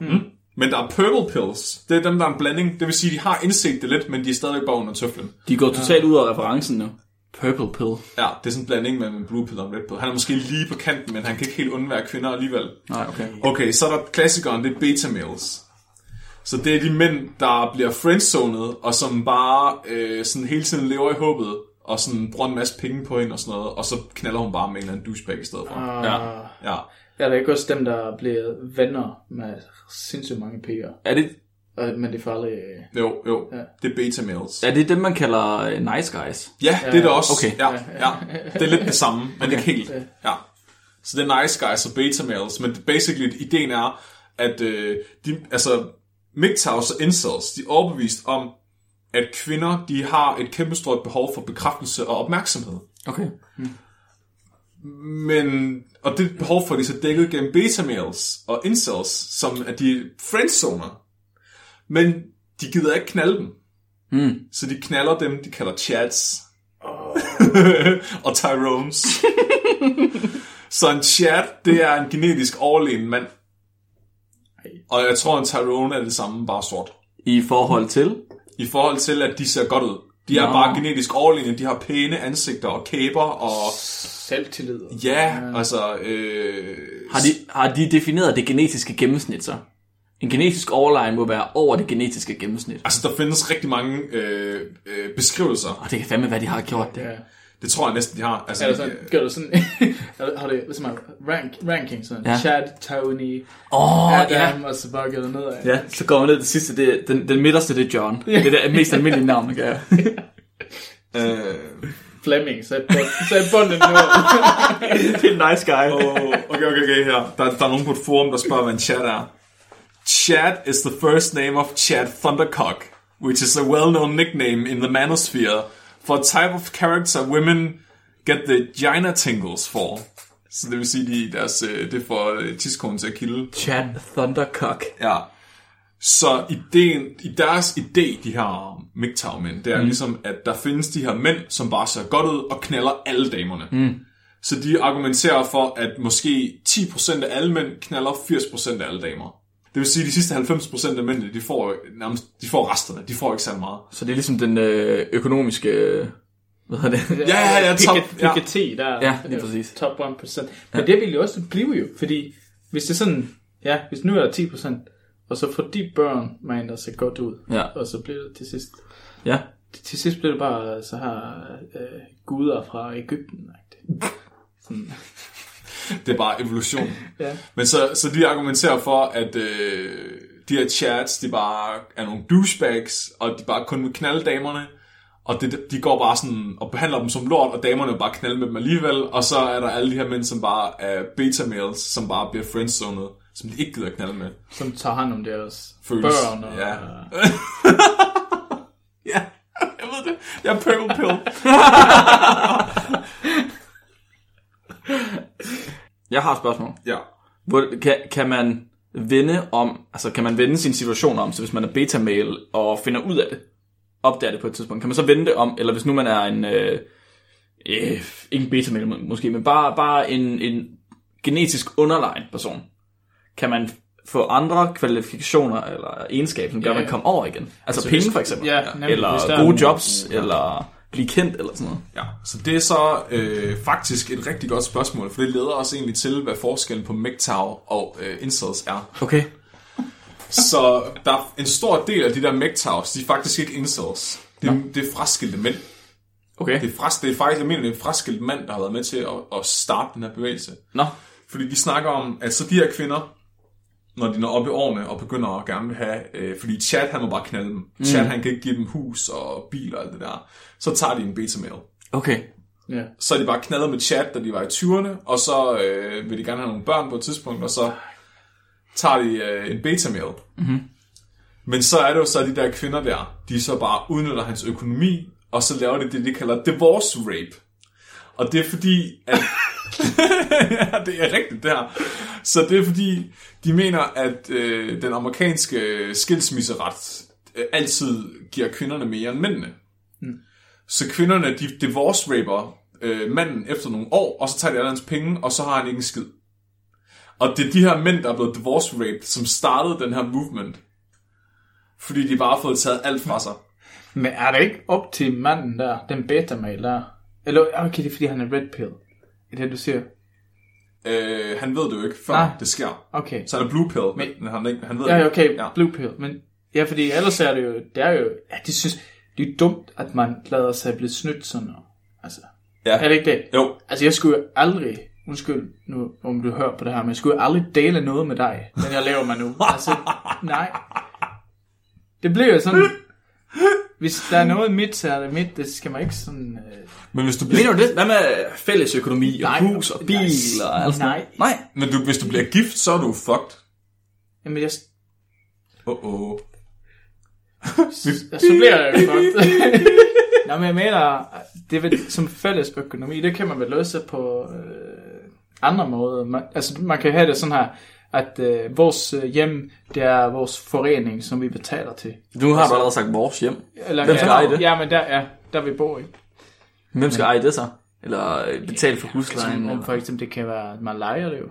Mm. Men der er purple pills. Det er dem, der er en blanding. Det vil sige, de har indset det lidt, men de er stadigvæk bare under tøflen. De går totalt ud af referencen nu. Purple pill. Ja, det er sådan en blanding mellem en blue pill og en red pill. Han er måske lige på kanten, men han kan ikke helt undvære kvinder alligevel. Nej, okay. Okay, så er der klassikeren, det er beta males. Så det er de mænd, der bliver friendzonet, og som bare øh, sådan hele tiden lever i håbet, og sådan bruger en masse penge på hende og sådan noget, og så knaller hun bare med en eller anden douchebag i stedet for. Uh, Ja. Ja. Er der ikke også dem, der bliver venner med sindssygt mange piger? Er det, Men det får aldrig... Jo, jo. Ja. Det er beta males. er det dem, man kalder øh, nice guys? Ja, det er det også. Okay. Ja, ja. Det er lidt det samme, men ikke helt. Ja. Så det er nice guys og beta males, men basically ideen er, at øh, de, altså, MGTOWs og incels, de er overbevist om, at kvinder, de har et kæmpestort behov for bekræftelse og opmærksomhed. Okay. Men, og det behov får de så dækket gennem beta males og incels, som er de friendzoner. Men de gider ikke knalde dem. Mm. Så de knaller dem, de kalder chats. (laughs) og tyrones. så en chat, det er en genetisk overlegen mand. Og jeg tror, en tyrone er det samme, bare sort. I forhold til? I forhold til, at de ser godt ud. De er Nå. bare genetisk overlegne. De har pæne ansigter og kæber og... Selvtillid. Ja, altså... Øh, Har de, har de defineret det genetiske gennemsnit så? En genetisk overline må være over det genetiske gennemsnit. Altså, der findes rigtig mange øh, øh, beskrivelser. Og det kan fandme være, de har gjort det. Ja. Det tror jeg næsten, de har. Altså, Er det sådan, gør du sådan, eller (laughs) har det, hvad som er, rank, ranking sådan, Ja. ja. Chad, Tony, oh, ja. Adam, og så bare gør det nedad. Ja, så går man ned til sidste, det, den, den midterste, det er John. Det er det mest almindelige navn, man kan (laughs) øh, Fleming, så er bunden nu. (laughs) det er en nice guy. Oh, okay, okay, okay, her. Der, der er nogen på et forum, der spørger, hvad en chat er. Chat is the first name of Chad Thundercock, which is a well-known nickname in the manosphere for a type of character women get the gina tingles for. Så det vil sige, de, deres, øh, det får øh, tidskonen til at kilde. Chad Thundercock. Ja. Så ideen, i deres idé, de her MGTOW-mænd, det er mm. ligesom, at der findes de her mænd, som bare ser godt ud og knaller alle damerne. Mm. Så de argumenterer for, at måske 10% af alle mænd knaller 80% af alle damer. Det vil sige, at de sidste 90% af mændene, de får, nærmest, de får resterne. De får ikke så meget. Så det er ligesom den øh, økonomiske... øh, Hvad hedder det? Ja, ja, ja, top, ja. Piketty, der Ja, lige præcis. top 1%. Men det vil jo også blive jo, fordi hvis det er sådan, ja, hvis nu er der 10%, og så får de børn, man der ser godt ud, Ja. og så bliver det til sidst, Ja. til sidst bliver det bare så her øh, guder fra Ægypten. (laughs) Sådan, Det er bare evolution. (laughs) ja. Men så, så de argumenterer for, at øh, de her chats, de bare er nogle douchebags, og de bare kun vil knalde damerne. Og det, de går bare sådan og behandler dem som lort, og damerne vil bare knalde med dem alligevel. Og så er der alle de her mænd, som bare er beta males, som bare bliver friendzonet, som de ikke gider knalde med. som tager hånd om deres Føles. børn. Og, Ja. (laughs) Ja, jeg ved det. Jeg er purple pill. (laughs) Jeg har et spørgsmål. Ja. Hvor, kan, kan man vende om, altså kan man vende sin situation om, så hvis man er beta-mail og finder ud af det, opdager det på et tidspunkt, kan man så vende det om, eller hvis nu man er en, øh, øh, ikke en beta-mail må- måske, men bare, bare en, en genetisk underlegen person, kan man få andre kvalifikationer eller egenskaber, som gør, at Ja, man ja. kommer over igen? Altså, altså penge for eksempel, ja, nemlig, eller er gode jobs, eller blive kendt, eller sådan noget. Ja, så det er så øh, faktisk et rigtig godt spørgsmål, for det leder os egentlig til, hvad forskellen på MGTOW og øh, incels er. Okay. Så der er en stor del af de der MGTOWs, de er faktisk ikke incels. Det, er, det er fraskilte mænd. Okay. Det er, fras, det er faktisk, jeg mener, det er en fraskilt mand, der har været med til at, at starte den her bevægelse. Nå, Fordi de snakker om, at så de her kvinder, når de når op i årene og begynder at gerne vil have, øh, fordi Chad han må bare knalde dem. Mm. Chad han kan ikke give dem hus og bil og alt det der. Så tager de en beta male. Okay. Ja. Så er de bare knaldet med Chad, da de var i 20'erne, og så øh, vil de gerne have nogle børn på et tidspunkt, og så tager de øh, en beta male. Mm-hmm. Men så er det jo så de der kvinder der, de så bare udnytter hans økonomi, og så laver de det, de kalder divorce rape. Og det er fordi, at... ja, (laughs) det er rigtigt det her. Så det er fordi, de mener, at øh, den amerikanske skilsmisseret øh, altid giver kvinderne mere end mændene. Mm. Så kvinderne, de divorce raper øh, manden efter nogle år, og så tager de alle hans penge, og så har han ikke en skid. Og det er de her mænd, der er blevet divorce raped, som startede den her movement. Fordi de bare har fået taget alt fra sig. (laughs) Men er det ikke op til manden der, den beta-mail der? Eller, okay, det er fordi han er red pill. Er det, du siger? Øh, han ved det jo ikke, før Nej. det sker. Okay. Så er blue pill, men, Men- men han, ikke, han ved Ja, det okay, Ja. ja. blue pill. Men, ja, fordi ellers er det jo, det er jo, ja, det synes, det er dumt, at man lader sig blive snydt sådan noget. Altså, Ja. er det ikke det? Jo, Altså, jeg skulle jo aldrig, undskyld nu, om du hører på det her, men jeg skulle jo aldrig dele noget med dig, den jeg laver mig nu. (laughs) Altså, nej. Det bliver jo sådan, hvis der er noget mit, så er det mit, det skal man ikke sådan... Øh, men hvis du bliver, Mener du det? Hvad med fælles økonomi og Nej, hus og bil nej, og alt sådan nej. noget? Nej. men du, hvis du bliver gift, så er du fucked. jamen, jeg, Oh oh. Ja, så bliver jeg jo fucked. (laughs) Nå, men jeg mener, det er vel, som fælles økonomi, det kan man vel løse på øh, andre måder. Man, altså, man kan have det sådan her, at øh, vores øh, hjem, det er vores forening, som vi betaler til. Nu har du allerede sagt vores hjem. Eller, Hvem skal ja, eje det? Ja, men der, ja, der vi bor i. Hvem skal eje det så? Eller øh, betale for huslejen? Om Eller? for eksempel, det kan være, man leger det jo.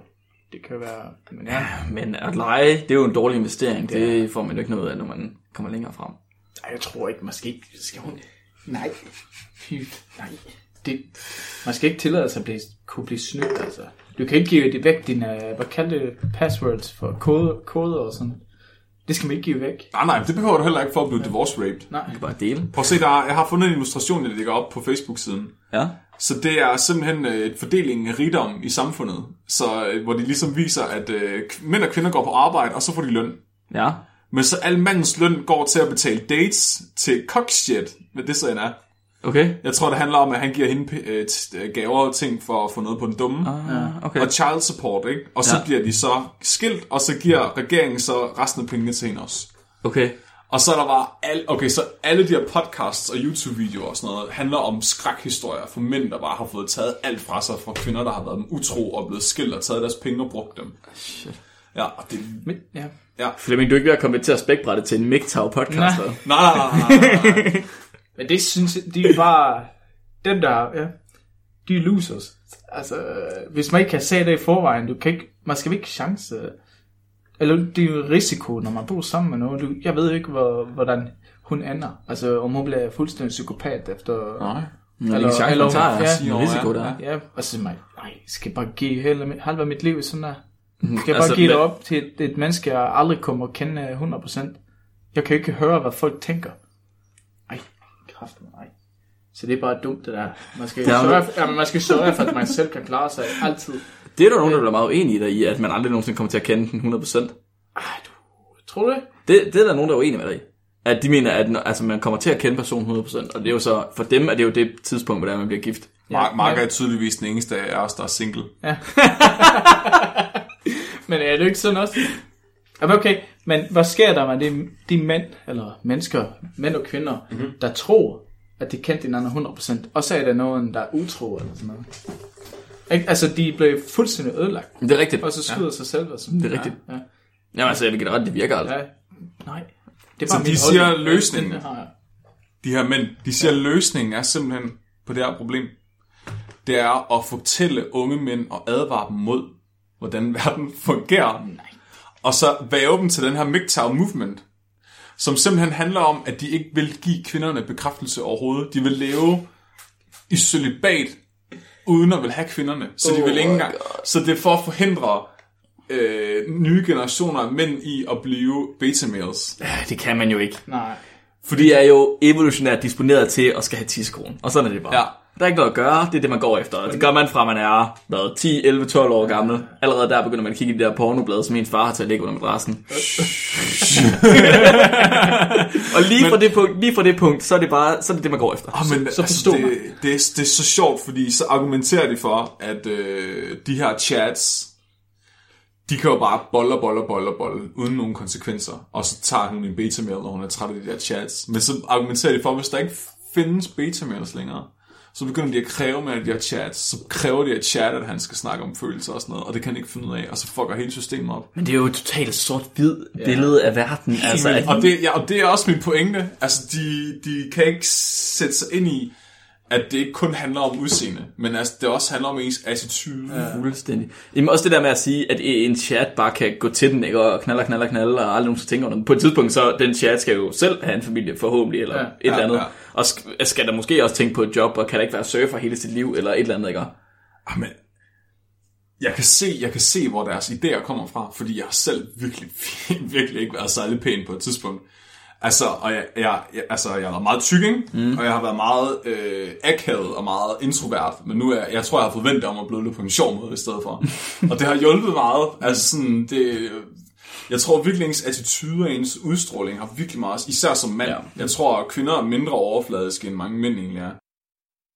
Det kan være, men ja, Men at lege, det er jo en dårlig investering. Det får man jo ikke noget af, når man kommer længere frem. Ej, jeg tror ikke, man skal ikke... Skal hun... Nej. Nej. Det, man skal ikke tillade sig at blive, kunne blive snydt, altså. Du kan ikke give det væk, dine, hvad kalder det, passwords for kode, koder og sådan. Det skal man ikke give væk. Nej, nej, det behøver du heller ikke for at blive divorce raped. Nej. Du kan bare dele. Prøv at se, der, er- jeg har fundet en illustration, jeg lægger op på Facebook-siden. Ja. Så det er simpelthen øh, et fordeling af rigdom i samfundet. Så, øh, hvor de ligesom viser, at øh, mænd og kvinder går på arbejde, og så får de løn. Ja. Men så al mandens løn går til at betale dates til cockshit, hvad det så end er. Okay. Jeg tror, det handler om, at han giver hende p- øh, øh, gaver og ting for at få noget på den dumme. Ah, okay. Og child support, ikke? Og så Ja. bliver de så skilt, og så giver regeringen så resten af pengene til hende også. Okay. Og så er der bare al, okay, så alle de her podcasts og YouTube-videoer og sådan noget, handler om skrækhistorier for mænd, der bare har fået taget alt fra sig fra kvinder, der har været dem utro og blevet skilt og taget deres penge og brugt dem. Shit. Ja, og det... Men, ja. Ja. Flemming, du er ikke ved at spækbrættet til en MGTOW podcast, Nej. hvad? Nej, nej, nej, nej, nej. Men det synes jeg, de er bare... Dem der, ja, de er losers. Altså, hvis man ikke kan se det i forvejen, du kan ikke, man skal ikke chance. Eller det er jo risiko, når man bor sammen med nogen. Du, jeg ved ikke, hvor, hvordan hun ender. Altså, om hun bliver fuldstændig psykopat efter... nej. Eller, eller, chance, eller- man tager, ja. ja, en risiko der. er. Ja, og så mig, nej, skal jeg bare give hele, halve mit liv sådan der? Skal jeg bare Altså, give det op til et, et menneske, jeg aldrig kommer at kende 100%? Jeg kan ikke høre, hvad folk tænker. Kraft nej. Så det er bare dumt, det der. Man skal, Der er sørge, for, ja, man skal sørge for, at man selv kan klare sig altid. Det er der nogen, der bliver meget uenige i dig i, at man aldrig nogensinde kommer til at kende den 100%. Ej, du, tror du det? Det, det er der nogen, der er uenige med dig i. At de mener, at altså, man kommer til at kende personen 100%, og det er jo så, for dem er det jo det tidspunkt, hvor det er, man bliver gift. Mark, Mark ja. er tydeligvis den eneste af os, der er single. (laughs) Men er det ikke sådan også? Jamen okay, men hvad sker der med de, de mænd, eller mennesker, mænd og kvinder, Mhm. mm-hmm. der tror, at de kendte hinanden 100%, og så er der nogen, der er utro eller sådan noget. Ikke? Altså, de blev fuldstændig ødelagt, Men det er rigtigt. og så skyder ja. sig selv. Og sådan. Det er rigtigt. Ja, ja. Jamen altså, jeg vil generelt, det virker aldrig. ja. Nej. Det er Så bare de min siger holdning. løsningen. Den har jeg. De her mænd, de siger, at løsningen er simpelthen på det her problem. Det er at fortælle unge mænd og advare dem mod, hvordan verden fungerer. Og så væve dem til den her MGTOW movement, som simpelthen handler om, at de ikke vil give kvinderne bekræftelse overhovedet. De vil leve i celibat, uden at vil have kvinderne. Så de Oh vil ikke engang... Så det er for at forhindre øh, nye generationer af mænd i at blive beta males. Ja, det kan man jo ikke. Nej. For de er jo evolutionært disponeret til at skal have tissekron. Og sådan er det bare. Ja. Der er ikke noget at gøre, det er det, man går efter. Og det gør man fra, man er hvad, 10, 11, 12 år gammel. Allerede der begynder man at kigge i de der pornoblade, som ens far har til at ligge under madrassen. (laughs) og lige fra, det punkt, lige fra det punkt, så er det bare så er det, det man går efter. Oh, men så forstå det, mig. det, er, det er så sjovt, fordi så argumenterer de for, at øh, de her chats, de kan jo bare bolle bolle bolle bolle, uden nogen konsekvenser. Og så tager hun en betamail, når hun er træt af de der chats. Men så argumenterer de for, at hvis der ikke findes betamails længere, så begynder de at kræve med de her chats. Så kræver de at chat, at han skal snakke om følelser og sådan noget, og det kan han ikke finde ud af, og så fucker hele systemet op. Men det er jo et totalt sort-hvid billede af verden. Altså, at, Og det, ja, og det er også min pointe. Altså, de, de kan ikke sætte sig ind i, at det ikke kun handler om udseende, men altså, det også handler om ens attitude. Ja. Fuldstændig. Jamen også det der med at sige, at en chat bare kan gå til den, ikke? og knaller, knaller, knaller, og aldrig nogen skal tænke over den. På et tidspunkt, så den chat skal jo selv have en familie, forhåbentlig, eller Ja. ja. et eller Ja, andet. ja. Og sk- skal der måske også tænke på et job, og kan der ikke være surfer hele sit liv, eller et eller andet, ikke? Jamen, jeg kan, se, jeg kan se, hvor deres idéer kommer fra, fordi jeg har selv virkelig, (laughs) virkelig ikke været særlig pæn på et tidspunkt. Altså, og jeg, jeg, jeg, altså, jeg har været meget tyk, ikke? Mm. og jeg har været meget øh, akavet og meget introvert, men nu er jeg, jeg tror, jeg har forventet om at blive lidt på en sjov måde i stedet for. (laughs) og det har hjulpet meget. Altså sådan, det, jeg tror virkelig, ens attitude og ens udstråling har virkelig meget, især som mand. Ja. Jeg tror, at kvinder er mindre overfladiske, end mange mænd egentlig er.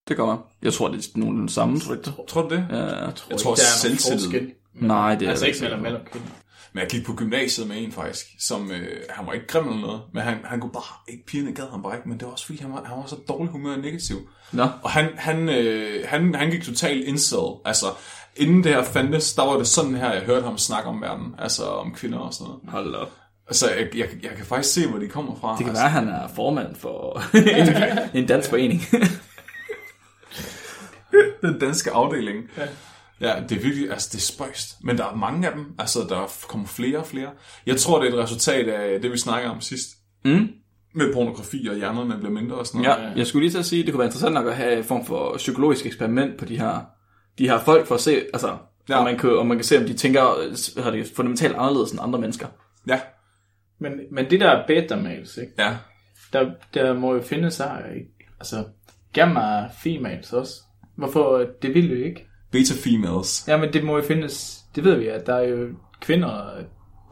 Det gør man. Jeg tror, det er nogenlunde samme, tror du ikke det? Tror du det? Ja, Jeg tror, der er selvtillid. forskel. Nej, det er Altså jeg ikke mellem mellem kvinder. Men jeg gik på gymnasiet med en faktisk, som, øh, han var ikke grim eller noget, men han, han kunne bare, ikke pigerne gad ham bare ikke, men det var også fordi, han var, han var så dårlig humør og negativ. Nå. Og han, han, øh, han, han gik totalt incel, altså inden det her fandtes, der var det sådan her, jeg hørte ham snakke om verden, altså om kvinder og sådan noget. Hold op. Altså, jeg, jeg, jeg kan faktisk se, hvor de kommer fra. Det kan altså. være, at han er formand for (laughs) en, en dansk forening. (laughs) den danske afdeling. Ja. Ja, det er virkelig, altså det er spøjst. Men der er mange af dem, altså der kommer flere og flere. Jeg tror, det er et resultat af det, vi snakker om sidst. Mm. Med pornografi og hjernerne bliver mindre og sådan noget. Ja, jeg skulle lige til at sige, at det kunne være interessant nok at have en form for psykologisk eksperiment på de her, de her folk, for at se, altså, Ja. om, man kan, om man kan se, om de tænker øh, har det fundamentalt anderledes end andre mennesker. Ja, Men, men det der er beta-mails, ikke? ja. Der, der må jo findes her, ikke? Altså, gamma females også. Hvorfor? Det vil jo ikke. Beta females. Ja, men det må jo findes, det ved vi, at der er jo kvinder,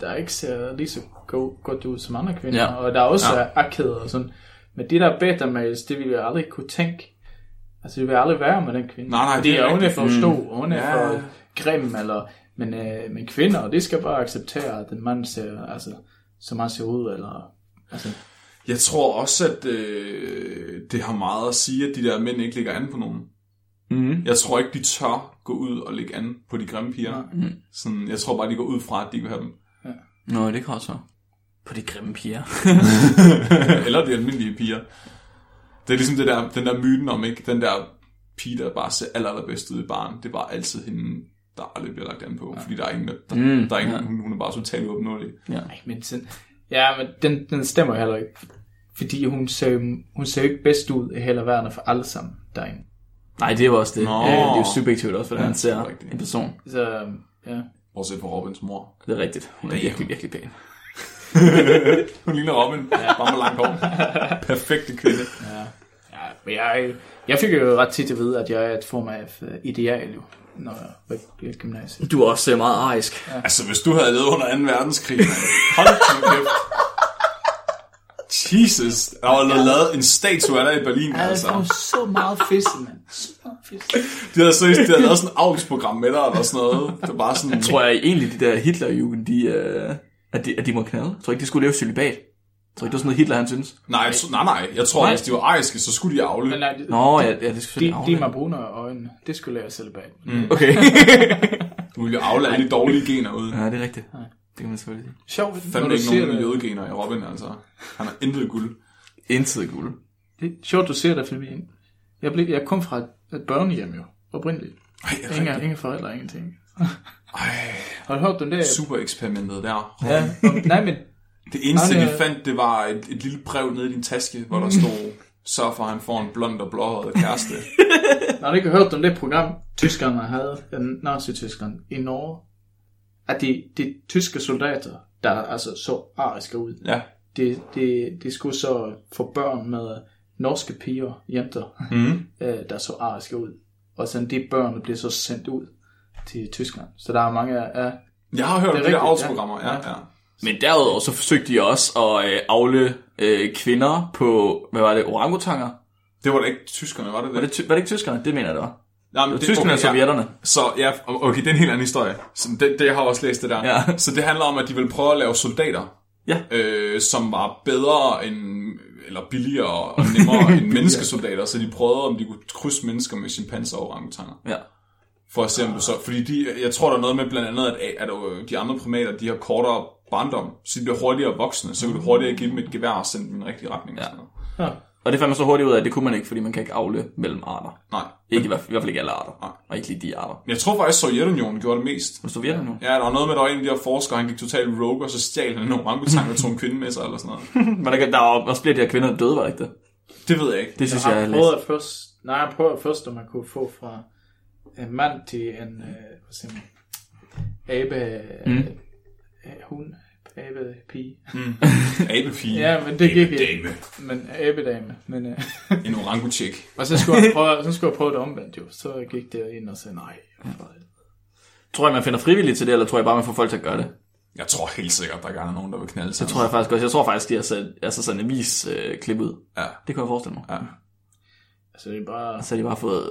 der ikke ser lige så go, godt ud som andre kvinder, Ja. og der er også Ja. akavet og sådan. Men det der beta-mails, det ville jeg aldrig kunne tænke. Altså, det vil aldrig være med den kvinde. Nej, nej, Fordi det er hun er for stor, og hun er Ja. for grim, eller... Men, øh, men kvinder, det skal bare acceptere, at den mand ser, altså, som han ser ud, eller... Altså, Jeg tror også, at øh, det har meget at sige, at de der mænd ikke ligger an på nogen. Mm. Jeg tror ikke, de tør gå ud og lægge an på de grimme piger. Mm. Sådan, jeg tror bare, de går ud fra, at de vil have dem. Nå, det kan også være. På de grimme piger. (laughs) (laughs) Eller de almindelige piger. Det er ligesom det der, den der myten om, ikke? Den der pige, der bare ser aller, allerbedst ud i barn. Det er bare altid hende, der aldrig bliver lagt an på. Ja. Fordi der er ingen, der, Mm, der er ingen, ja. hun, hun er bare totalt uopnåelig. Ja. Nej, men sådan, ja, men den, den stemmer jo heller ikke. Fordi hun ser, jo- hun ser jo ikke bedst ud i hele verden for alle sammen derinde. Nej, det er jo også det. Nå. Øh, det er jo subjektivt også, hvordan Ja, man er ser rigtigt. en person. Så, ja. Bortset fra Robins mor. Det er rigtigt. Hun er Damn. virkelig, virkelig pæn. Hun ligner Robin. Ja. Bare med langt hår. Perfekte kvinde. ja men jeg, jeg fik jo ret tit at vide, at jeg er et form af øh, ideal, jo, når jeg var i et gymnasie. Du er også øh, meget arisk. Altså, hvis du havde levet under 2. verdenskrig, man. hold nu kæft. Jesus, der var ja. lavet en statue af dig i Berlin, Ja, det altså. var så meget fisk, mand. Så meget fisk. De havde seriøst, de havde lavet sådan et avlsprogram med dig, eller sådan noget. Det var bare sådan... Tror jeg egentlig, de der Hitlerjugend, de, øh, at, de, at de må knalde? Jeg tror ikke, de skulle leve celibat. Jeg tror ikke, det var sådan noget Hitler, han synes. Nej, jeg tror- nej, nej. Jeg tror, Nej. hvis de var ariske, så skulle de avle. Men nej, det, Nå, ja, ja det skal de, selvfølgelig de med brune øjne, det skulle lære selv bag. Mm. Okay. (laughs) Du ville jo avle alle de dårlige gener ud. ja, det er rigtigt. Det kan man selvfølgelig sige. Sjovt, når Fandme du ikke nogen jødegener i Robin, altså. Han har intet guld. Intet guld. Det er sjovt, du siger det, fordi jeg, blev, jeg kom fra et, børnehjem jo, oprindeligt. Ej, Ingen, ingen forældre, ingenting. Ej, Har du hørt den der? super eksperimentet der. Ja, nej, men Det eneste, Nej, de det- fandt, det var et, et lille brev nede i din taske, hvor der stod, sørg for, han får en blond og blåhåret kæreste. (laughs) har du ikke hørt om det program, tyskerne havde, den nazi-tyskerne i Norge? At de, de tyske soldater, der altså så ariske ud, Ja. de, de, de skulle så få børn med norske piger, jenter, Mm. (laughs) øh, der så ariske ud. Og sådan de børn, der bliver så sendt ud til Tyskland. Så der er mange af... Jeg har hørt om Det de er der avlsprogrammer. Ja, ja. ja. Men derudover så forsøgte de også at øh, afle øh, kvinder på, hvad var det, orangutanger? Det var da ikke tyskerne, var det Var det? det, ty- var det ikke tyskerne? Det mener jeg, det var. Nej, men Det var tyskerne og ja. sovjetterne. Så ja, okay, det er en helt anden historie. Så det, det jeg har også læst det der. Ja. Så det handler om, at de vil prøve at lave soldater, Ja. øh, som var bedre end, eller billigere og nemmere end (laughs) menneskesoldater, så de prøvede, om de kunne krydse mennesker med chimpanser og orangutanger. Ja. For at se, om du så... Fordi de, jeg tror, der er noget med blandt andet, at, at øh, de andre primater, de har kortere barndom, så de bliver hurtigere voksne, så kan du hurtigere give dem et gevær og sende dem i den rigtige retning. Og Ja. sådan noget. Ja. Og det fandt man så hurtigt ud af, at det kunne man ikke, fordi man kan ikke afle mellem arter. Nej. Ikke i hvert, i hvert fald ikke alle arter. Nej. Og ikke lige de arter. Men jeg tror faktisk, Sovjetunionen gjorde det mest. Men Sovjetunionen? Ja, der var noget med, at der var en af de her forskere, han gik totalt rogue, og så stjal han en orangutang og tog en kvinde med sig, eller sådan noget. (laughs) Men der, der var også flere af de her kvinder, der døde, var det ikke det? Det ved jeg ikke. Det synes Jeg jeg, har jeg prøvet læst. at først... Nej, jeg prøver først, om man kunne få fra en mand til en... Øh, hvad siger man? Abe... Mm. Mm. Hun... Abe pige. (laughs) Abepige. Ja, men det gik ikke. Men abedame. Men, øh, En orangutjek. (laughs) og så skulle, jeg prøve, så skulle jeg prøve det omvendt jo. Så gik det ind og sagde nej. for- Tror jeg, man finder frivilligt til det, eller tror jeg bare, man får folk til at gøre det? Jeg tror helt sikkert, der er nogen, der vil knalde sig. Det tror jeg faktisk også. Jeg tror faktisk, de har sat, altså sådan en vis øh, klip ud. Ja. Det kan jeg forestille mig. Ja. Altså det er bare... Så har de bare fået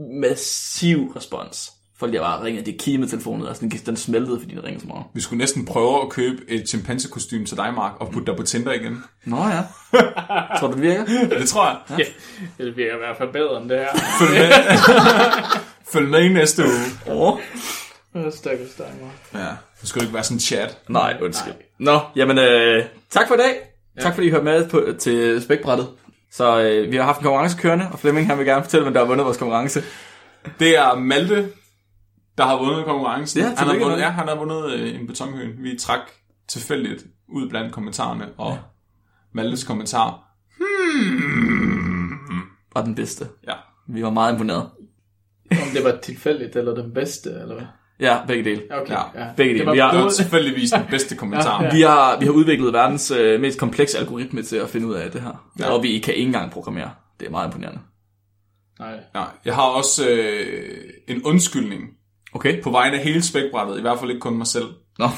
massiv respons. Folk har bare ringet, det kimet telefonen, og sådan, den smeltede, fordi den ringede så meget. Vi skulle næsten prøve at købe et chimpansekostyme til dig, Mark, og putte dig på Tinder igen. Nå ja. (laughs) tror du, det virker? Ja, det tror jeg. Ja, det virker i hvert fald bedre end det her. Følg med. (laughs) Følg med i næste uge. Åh. Stakkels dig, Mark. Ja. Det skulle ikke være sådan en chat. Nej, undskyld. Nå, jamen øh, tak for i dag. Ja. Tak fordi I hørte med på, til spækbrættet. Så øh, vi har haft en konkurrence kørende, og Flemming han vil gerne fortælle, hvem der har vundet vores konkurrence. Det er Malte, der har vundet konkurrencen. Ja, han har vundet, ja, han har vundet øh, en betonhøen. Vi trak tilfældigt ud blandt kommentarerne, og ja. Maltes kommentar. Var den bedste. Ja. Vi var meget imponeret. Om det var tilfældigt, eller den bedste, eller hvad? Ja, begge dele. Okay, Ja, ja. begge det dele. var Vi har- Det tilfældigvis (laughs) den bedste kommentar. Ja, ja. Vi har, vi har udviklet verdens øh, mest komplekse algoritme til at finde ud af det her. Ja. Og vi kan ikke engang programmere. Det er meget imponerende. Nej. Ja, jeg har også øh, en undskyldning Okay. på vegne af hele spækbrættet, i hvert fald ikke kun mig selv. Nå.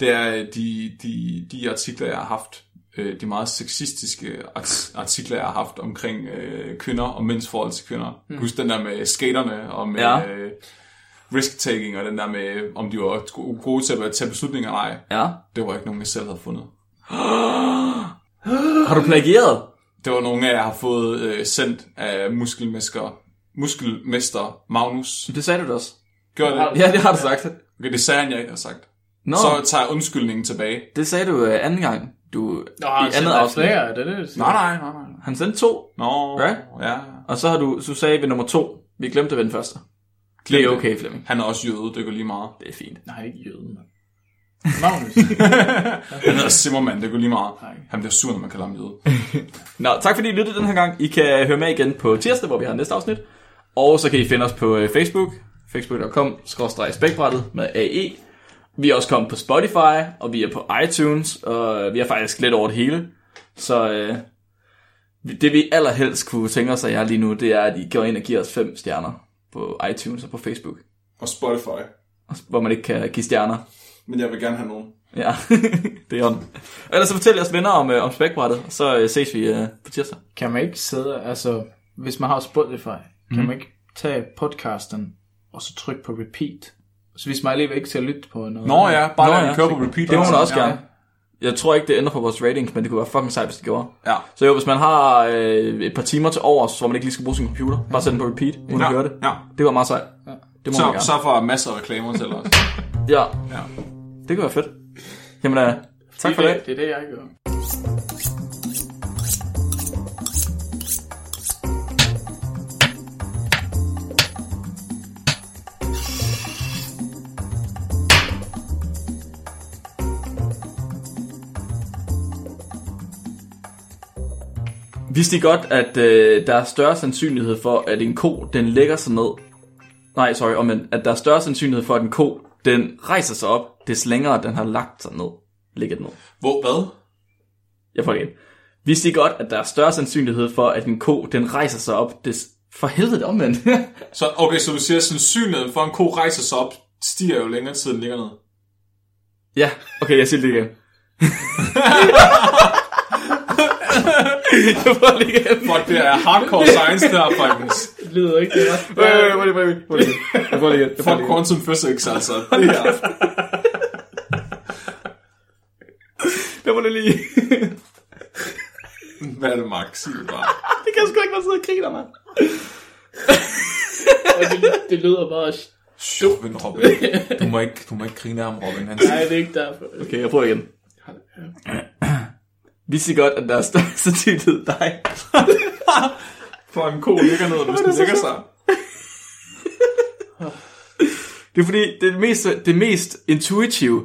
Det er øh, de, de, de artikler, jeg har haft, øh, de meget sexistiske art- artikler, jeg har haft omkring øh, kvinder og mænds forhold til kvinder. Mm. Husk den der med skaterne og med ja. øh, risk-taking, og den der med, om de var go- gode til at tage beslutninger eller ej. Ja. Det var ikke nogen, jeg selv havde fundet. Har du plagieret? Det var nogle af jer har fået øh, sendt af muskelmester, muskelmester Magnus. Det sagde du da også. Gør det? Ja, det har du sagt. Okay, det sagde han, jeg ikke har sagt. Nå, Så tager jeg undskyldningen tilbage. det sagde du øh, anden gang. Du, Nå, han i andet afsnit. flere, er det det, du siger? Nej, nej, nej, nej. Han sendte to, Nå, Right? ja. og så har du, så sagde vi nummer to. Vi glemte ved den første. Det er okay, Flemming. Han er også jøde, det går lige meget. Det er fint. Nej, ikke jøden, mand. Magnus. (laughs) Han hedder Zimmermann, det går lige meget. Nej. Han bliver sur, når man kalder ham jøde. (laughs) Nå, tak fordi I lyttede den her gang. I kan høre med igen på tirsdag, hvor vi har næste afsnit. Og så kan I finde os på øh, Facebook. Facebook.com spækbrættet med AE. Vi er også kommet på Spotify, og vi er på iTunes, og vi er faktisk lidt over det hele. Så øh, det vi allerhelst kunne tænke os af jer lige nu, det er, at I går ind og giver os fem stjerner på iTunes og på Facebook. Og Spotify. Hvor man ikke kan give stjerner. Men jeg vil gerne have nogen. Ja, (laughs) det er on. Og ellers så fortæl jeres venner om, øh, om spækbrættet, og så øh, ses vi øh, på tirsdag. kan man ikke sidde, altså, hvis man har Spotify, kan Mhm. man ikke tage podcasten, og så trykke på repeat? Så hvis man alligevel ikke skal lytte på noget. Nå ja, bare Nå ja. køre på repeat. Det må man også ja. Jeg tror ikke, det ændrer på vores ratings, men det kunne være fucking sejt, hvis det gjorde. Ja. Så jo, hvis man har øh, et par timer til overs, hvor man ikke lige skal bruge sin computer, bare sæt den på repeat, uden Ja, at høre det. ja. Det var meget sejt. Det må Så, man gerne. så får masser af reklamer til os. (laughs) Ja, Ja. det kunne være fedt. Jamen, øh, tak for det. det. Det er det, jeg gør. Vidste I godt, at øh, der er større sandsynlighed for, at en ko, den lægger sig ned. Nej, sorry, men at der er større sandsynlighed for, at en ko, den rejser sig op, des længere den har lagt sig ned. Ligget ned. Hvor, hvad? Jeg får det igen. Vidste I godt, at der er større sandsynlighed for, at en ko, den rejser sig op, des... For helvede, omvendt. (laughs) Så, okay, så du siger, at sandsynligheden for, at en ko rejser sig op, stiger jo længere tid, den ligger ned. ja, okay, jeg siger det igen. (laughs) Fuck, det er hardcore science der, folkens. Det lyder ikke det ret. Øh, øh, prøv lige. Jeg prøver lige igen. Fuck quantum physics, altså. Det her. Jeg prøver lige. Hvad er det, Max? Sig det bare. (laughs) det kan jeg sgu ikke være sidde og griner, mand. Det, det lyder bare... Men Robin. Du må ikke, du må ikke grine ham, Robin. Han Nej, det er ikke derfor. Okay, jeg prøver igen. Vidste godt, at der er større sandsynlighed dig? (laughs) for en ko ligger ned, hvis den ligger sig. (laughs) Det er fordi, det, mest, det mest intuitive,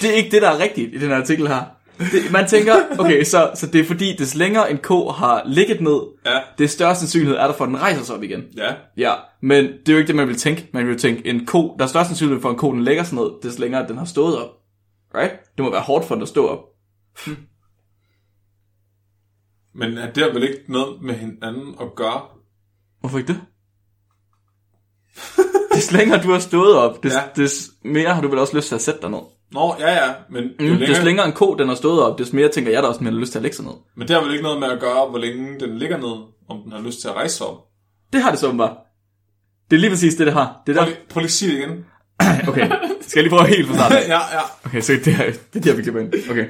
det er ikke det, der er rigtigt i den her artikel her. Det, man tænker, okay, så, så det er fordi, des længere en ko har ligget ned, Ja. det større sandsynlighed er der for, at den rejser sig op igen. Ja. Ja, men det er jo ikke det, man vil tænke. Man vil jo tænke, en ko, der er størst sandsynlighed for, at en ko, den lægger sig ned, des længere den har stået op. Right? Det må være hårdt for den at stå op. Men er det vel ikke noget med hinanden at gøre? Hvorfor ikke det? (laughs) des længere du har stået op, des, Ja. des mere har du vel også lyst til at sætte dig ned. Nå, ja, ja, men, Mm, længere, des længere en ko, den har stået op, des mere tænker jeg da også, den har lyst til at lægge sig ned. men det har vel ikke noget med at gøre, hvor længe den ligger ned, om den har lyst til at rejse sig op. Det har det så bare. Det er lige præcis det, det har. Det er Prøv der. lige, prøv lige at sige det igen. (coughs) Okay, skal jeg lige prøve helt fra starten? (laughs) ja, ja. Okay, så det er det, er der, vi klipper ind. Okay.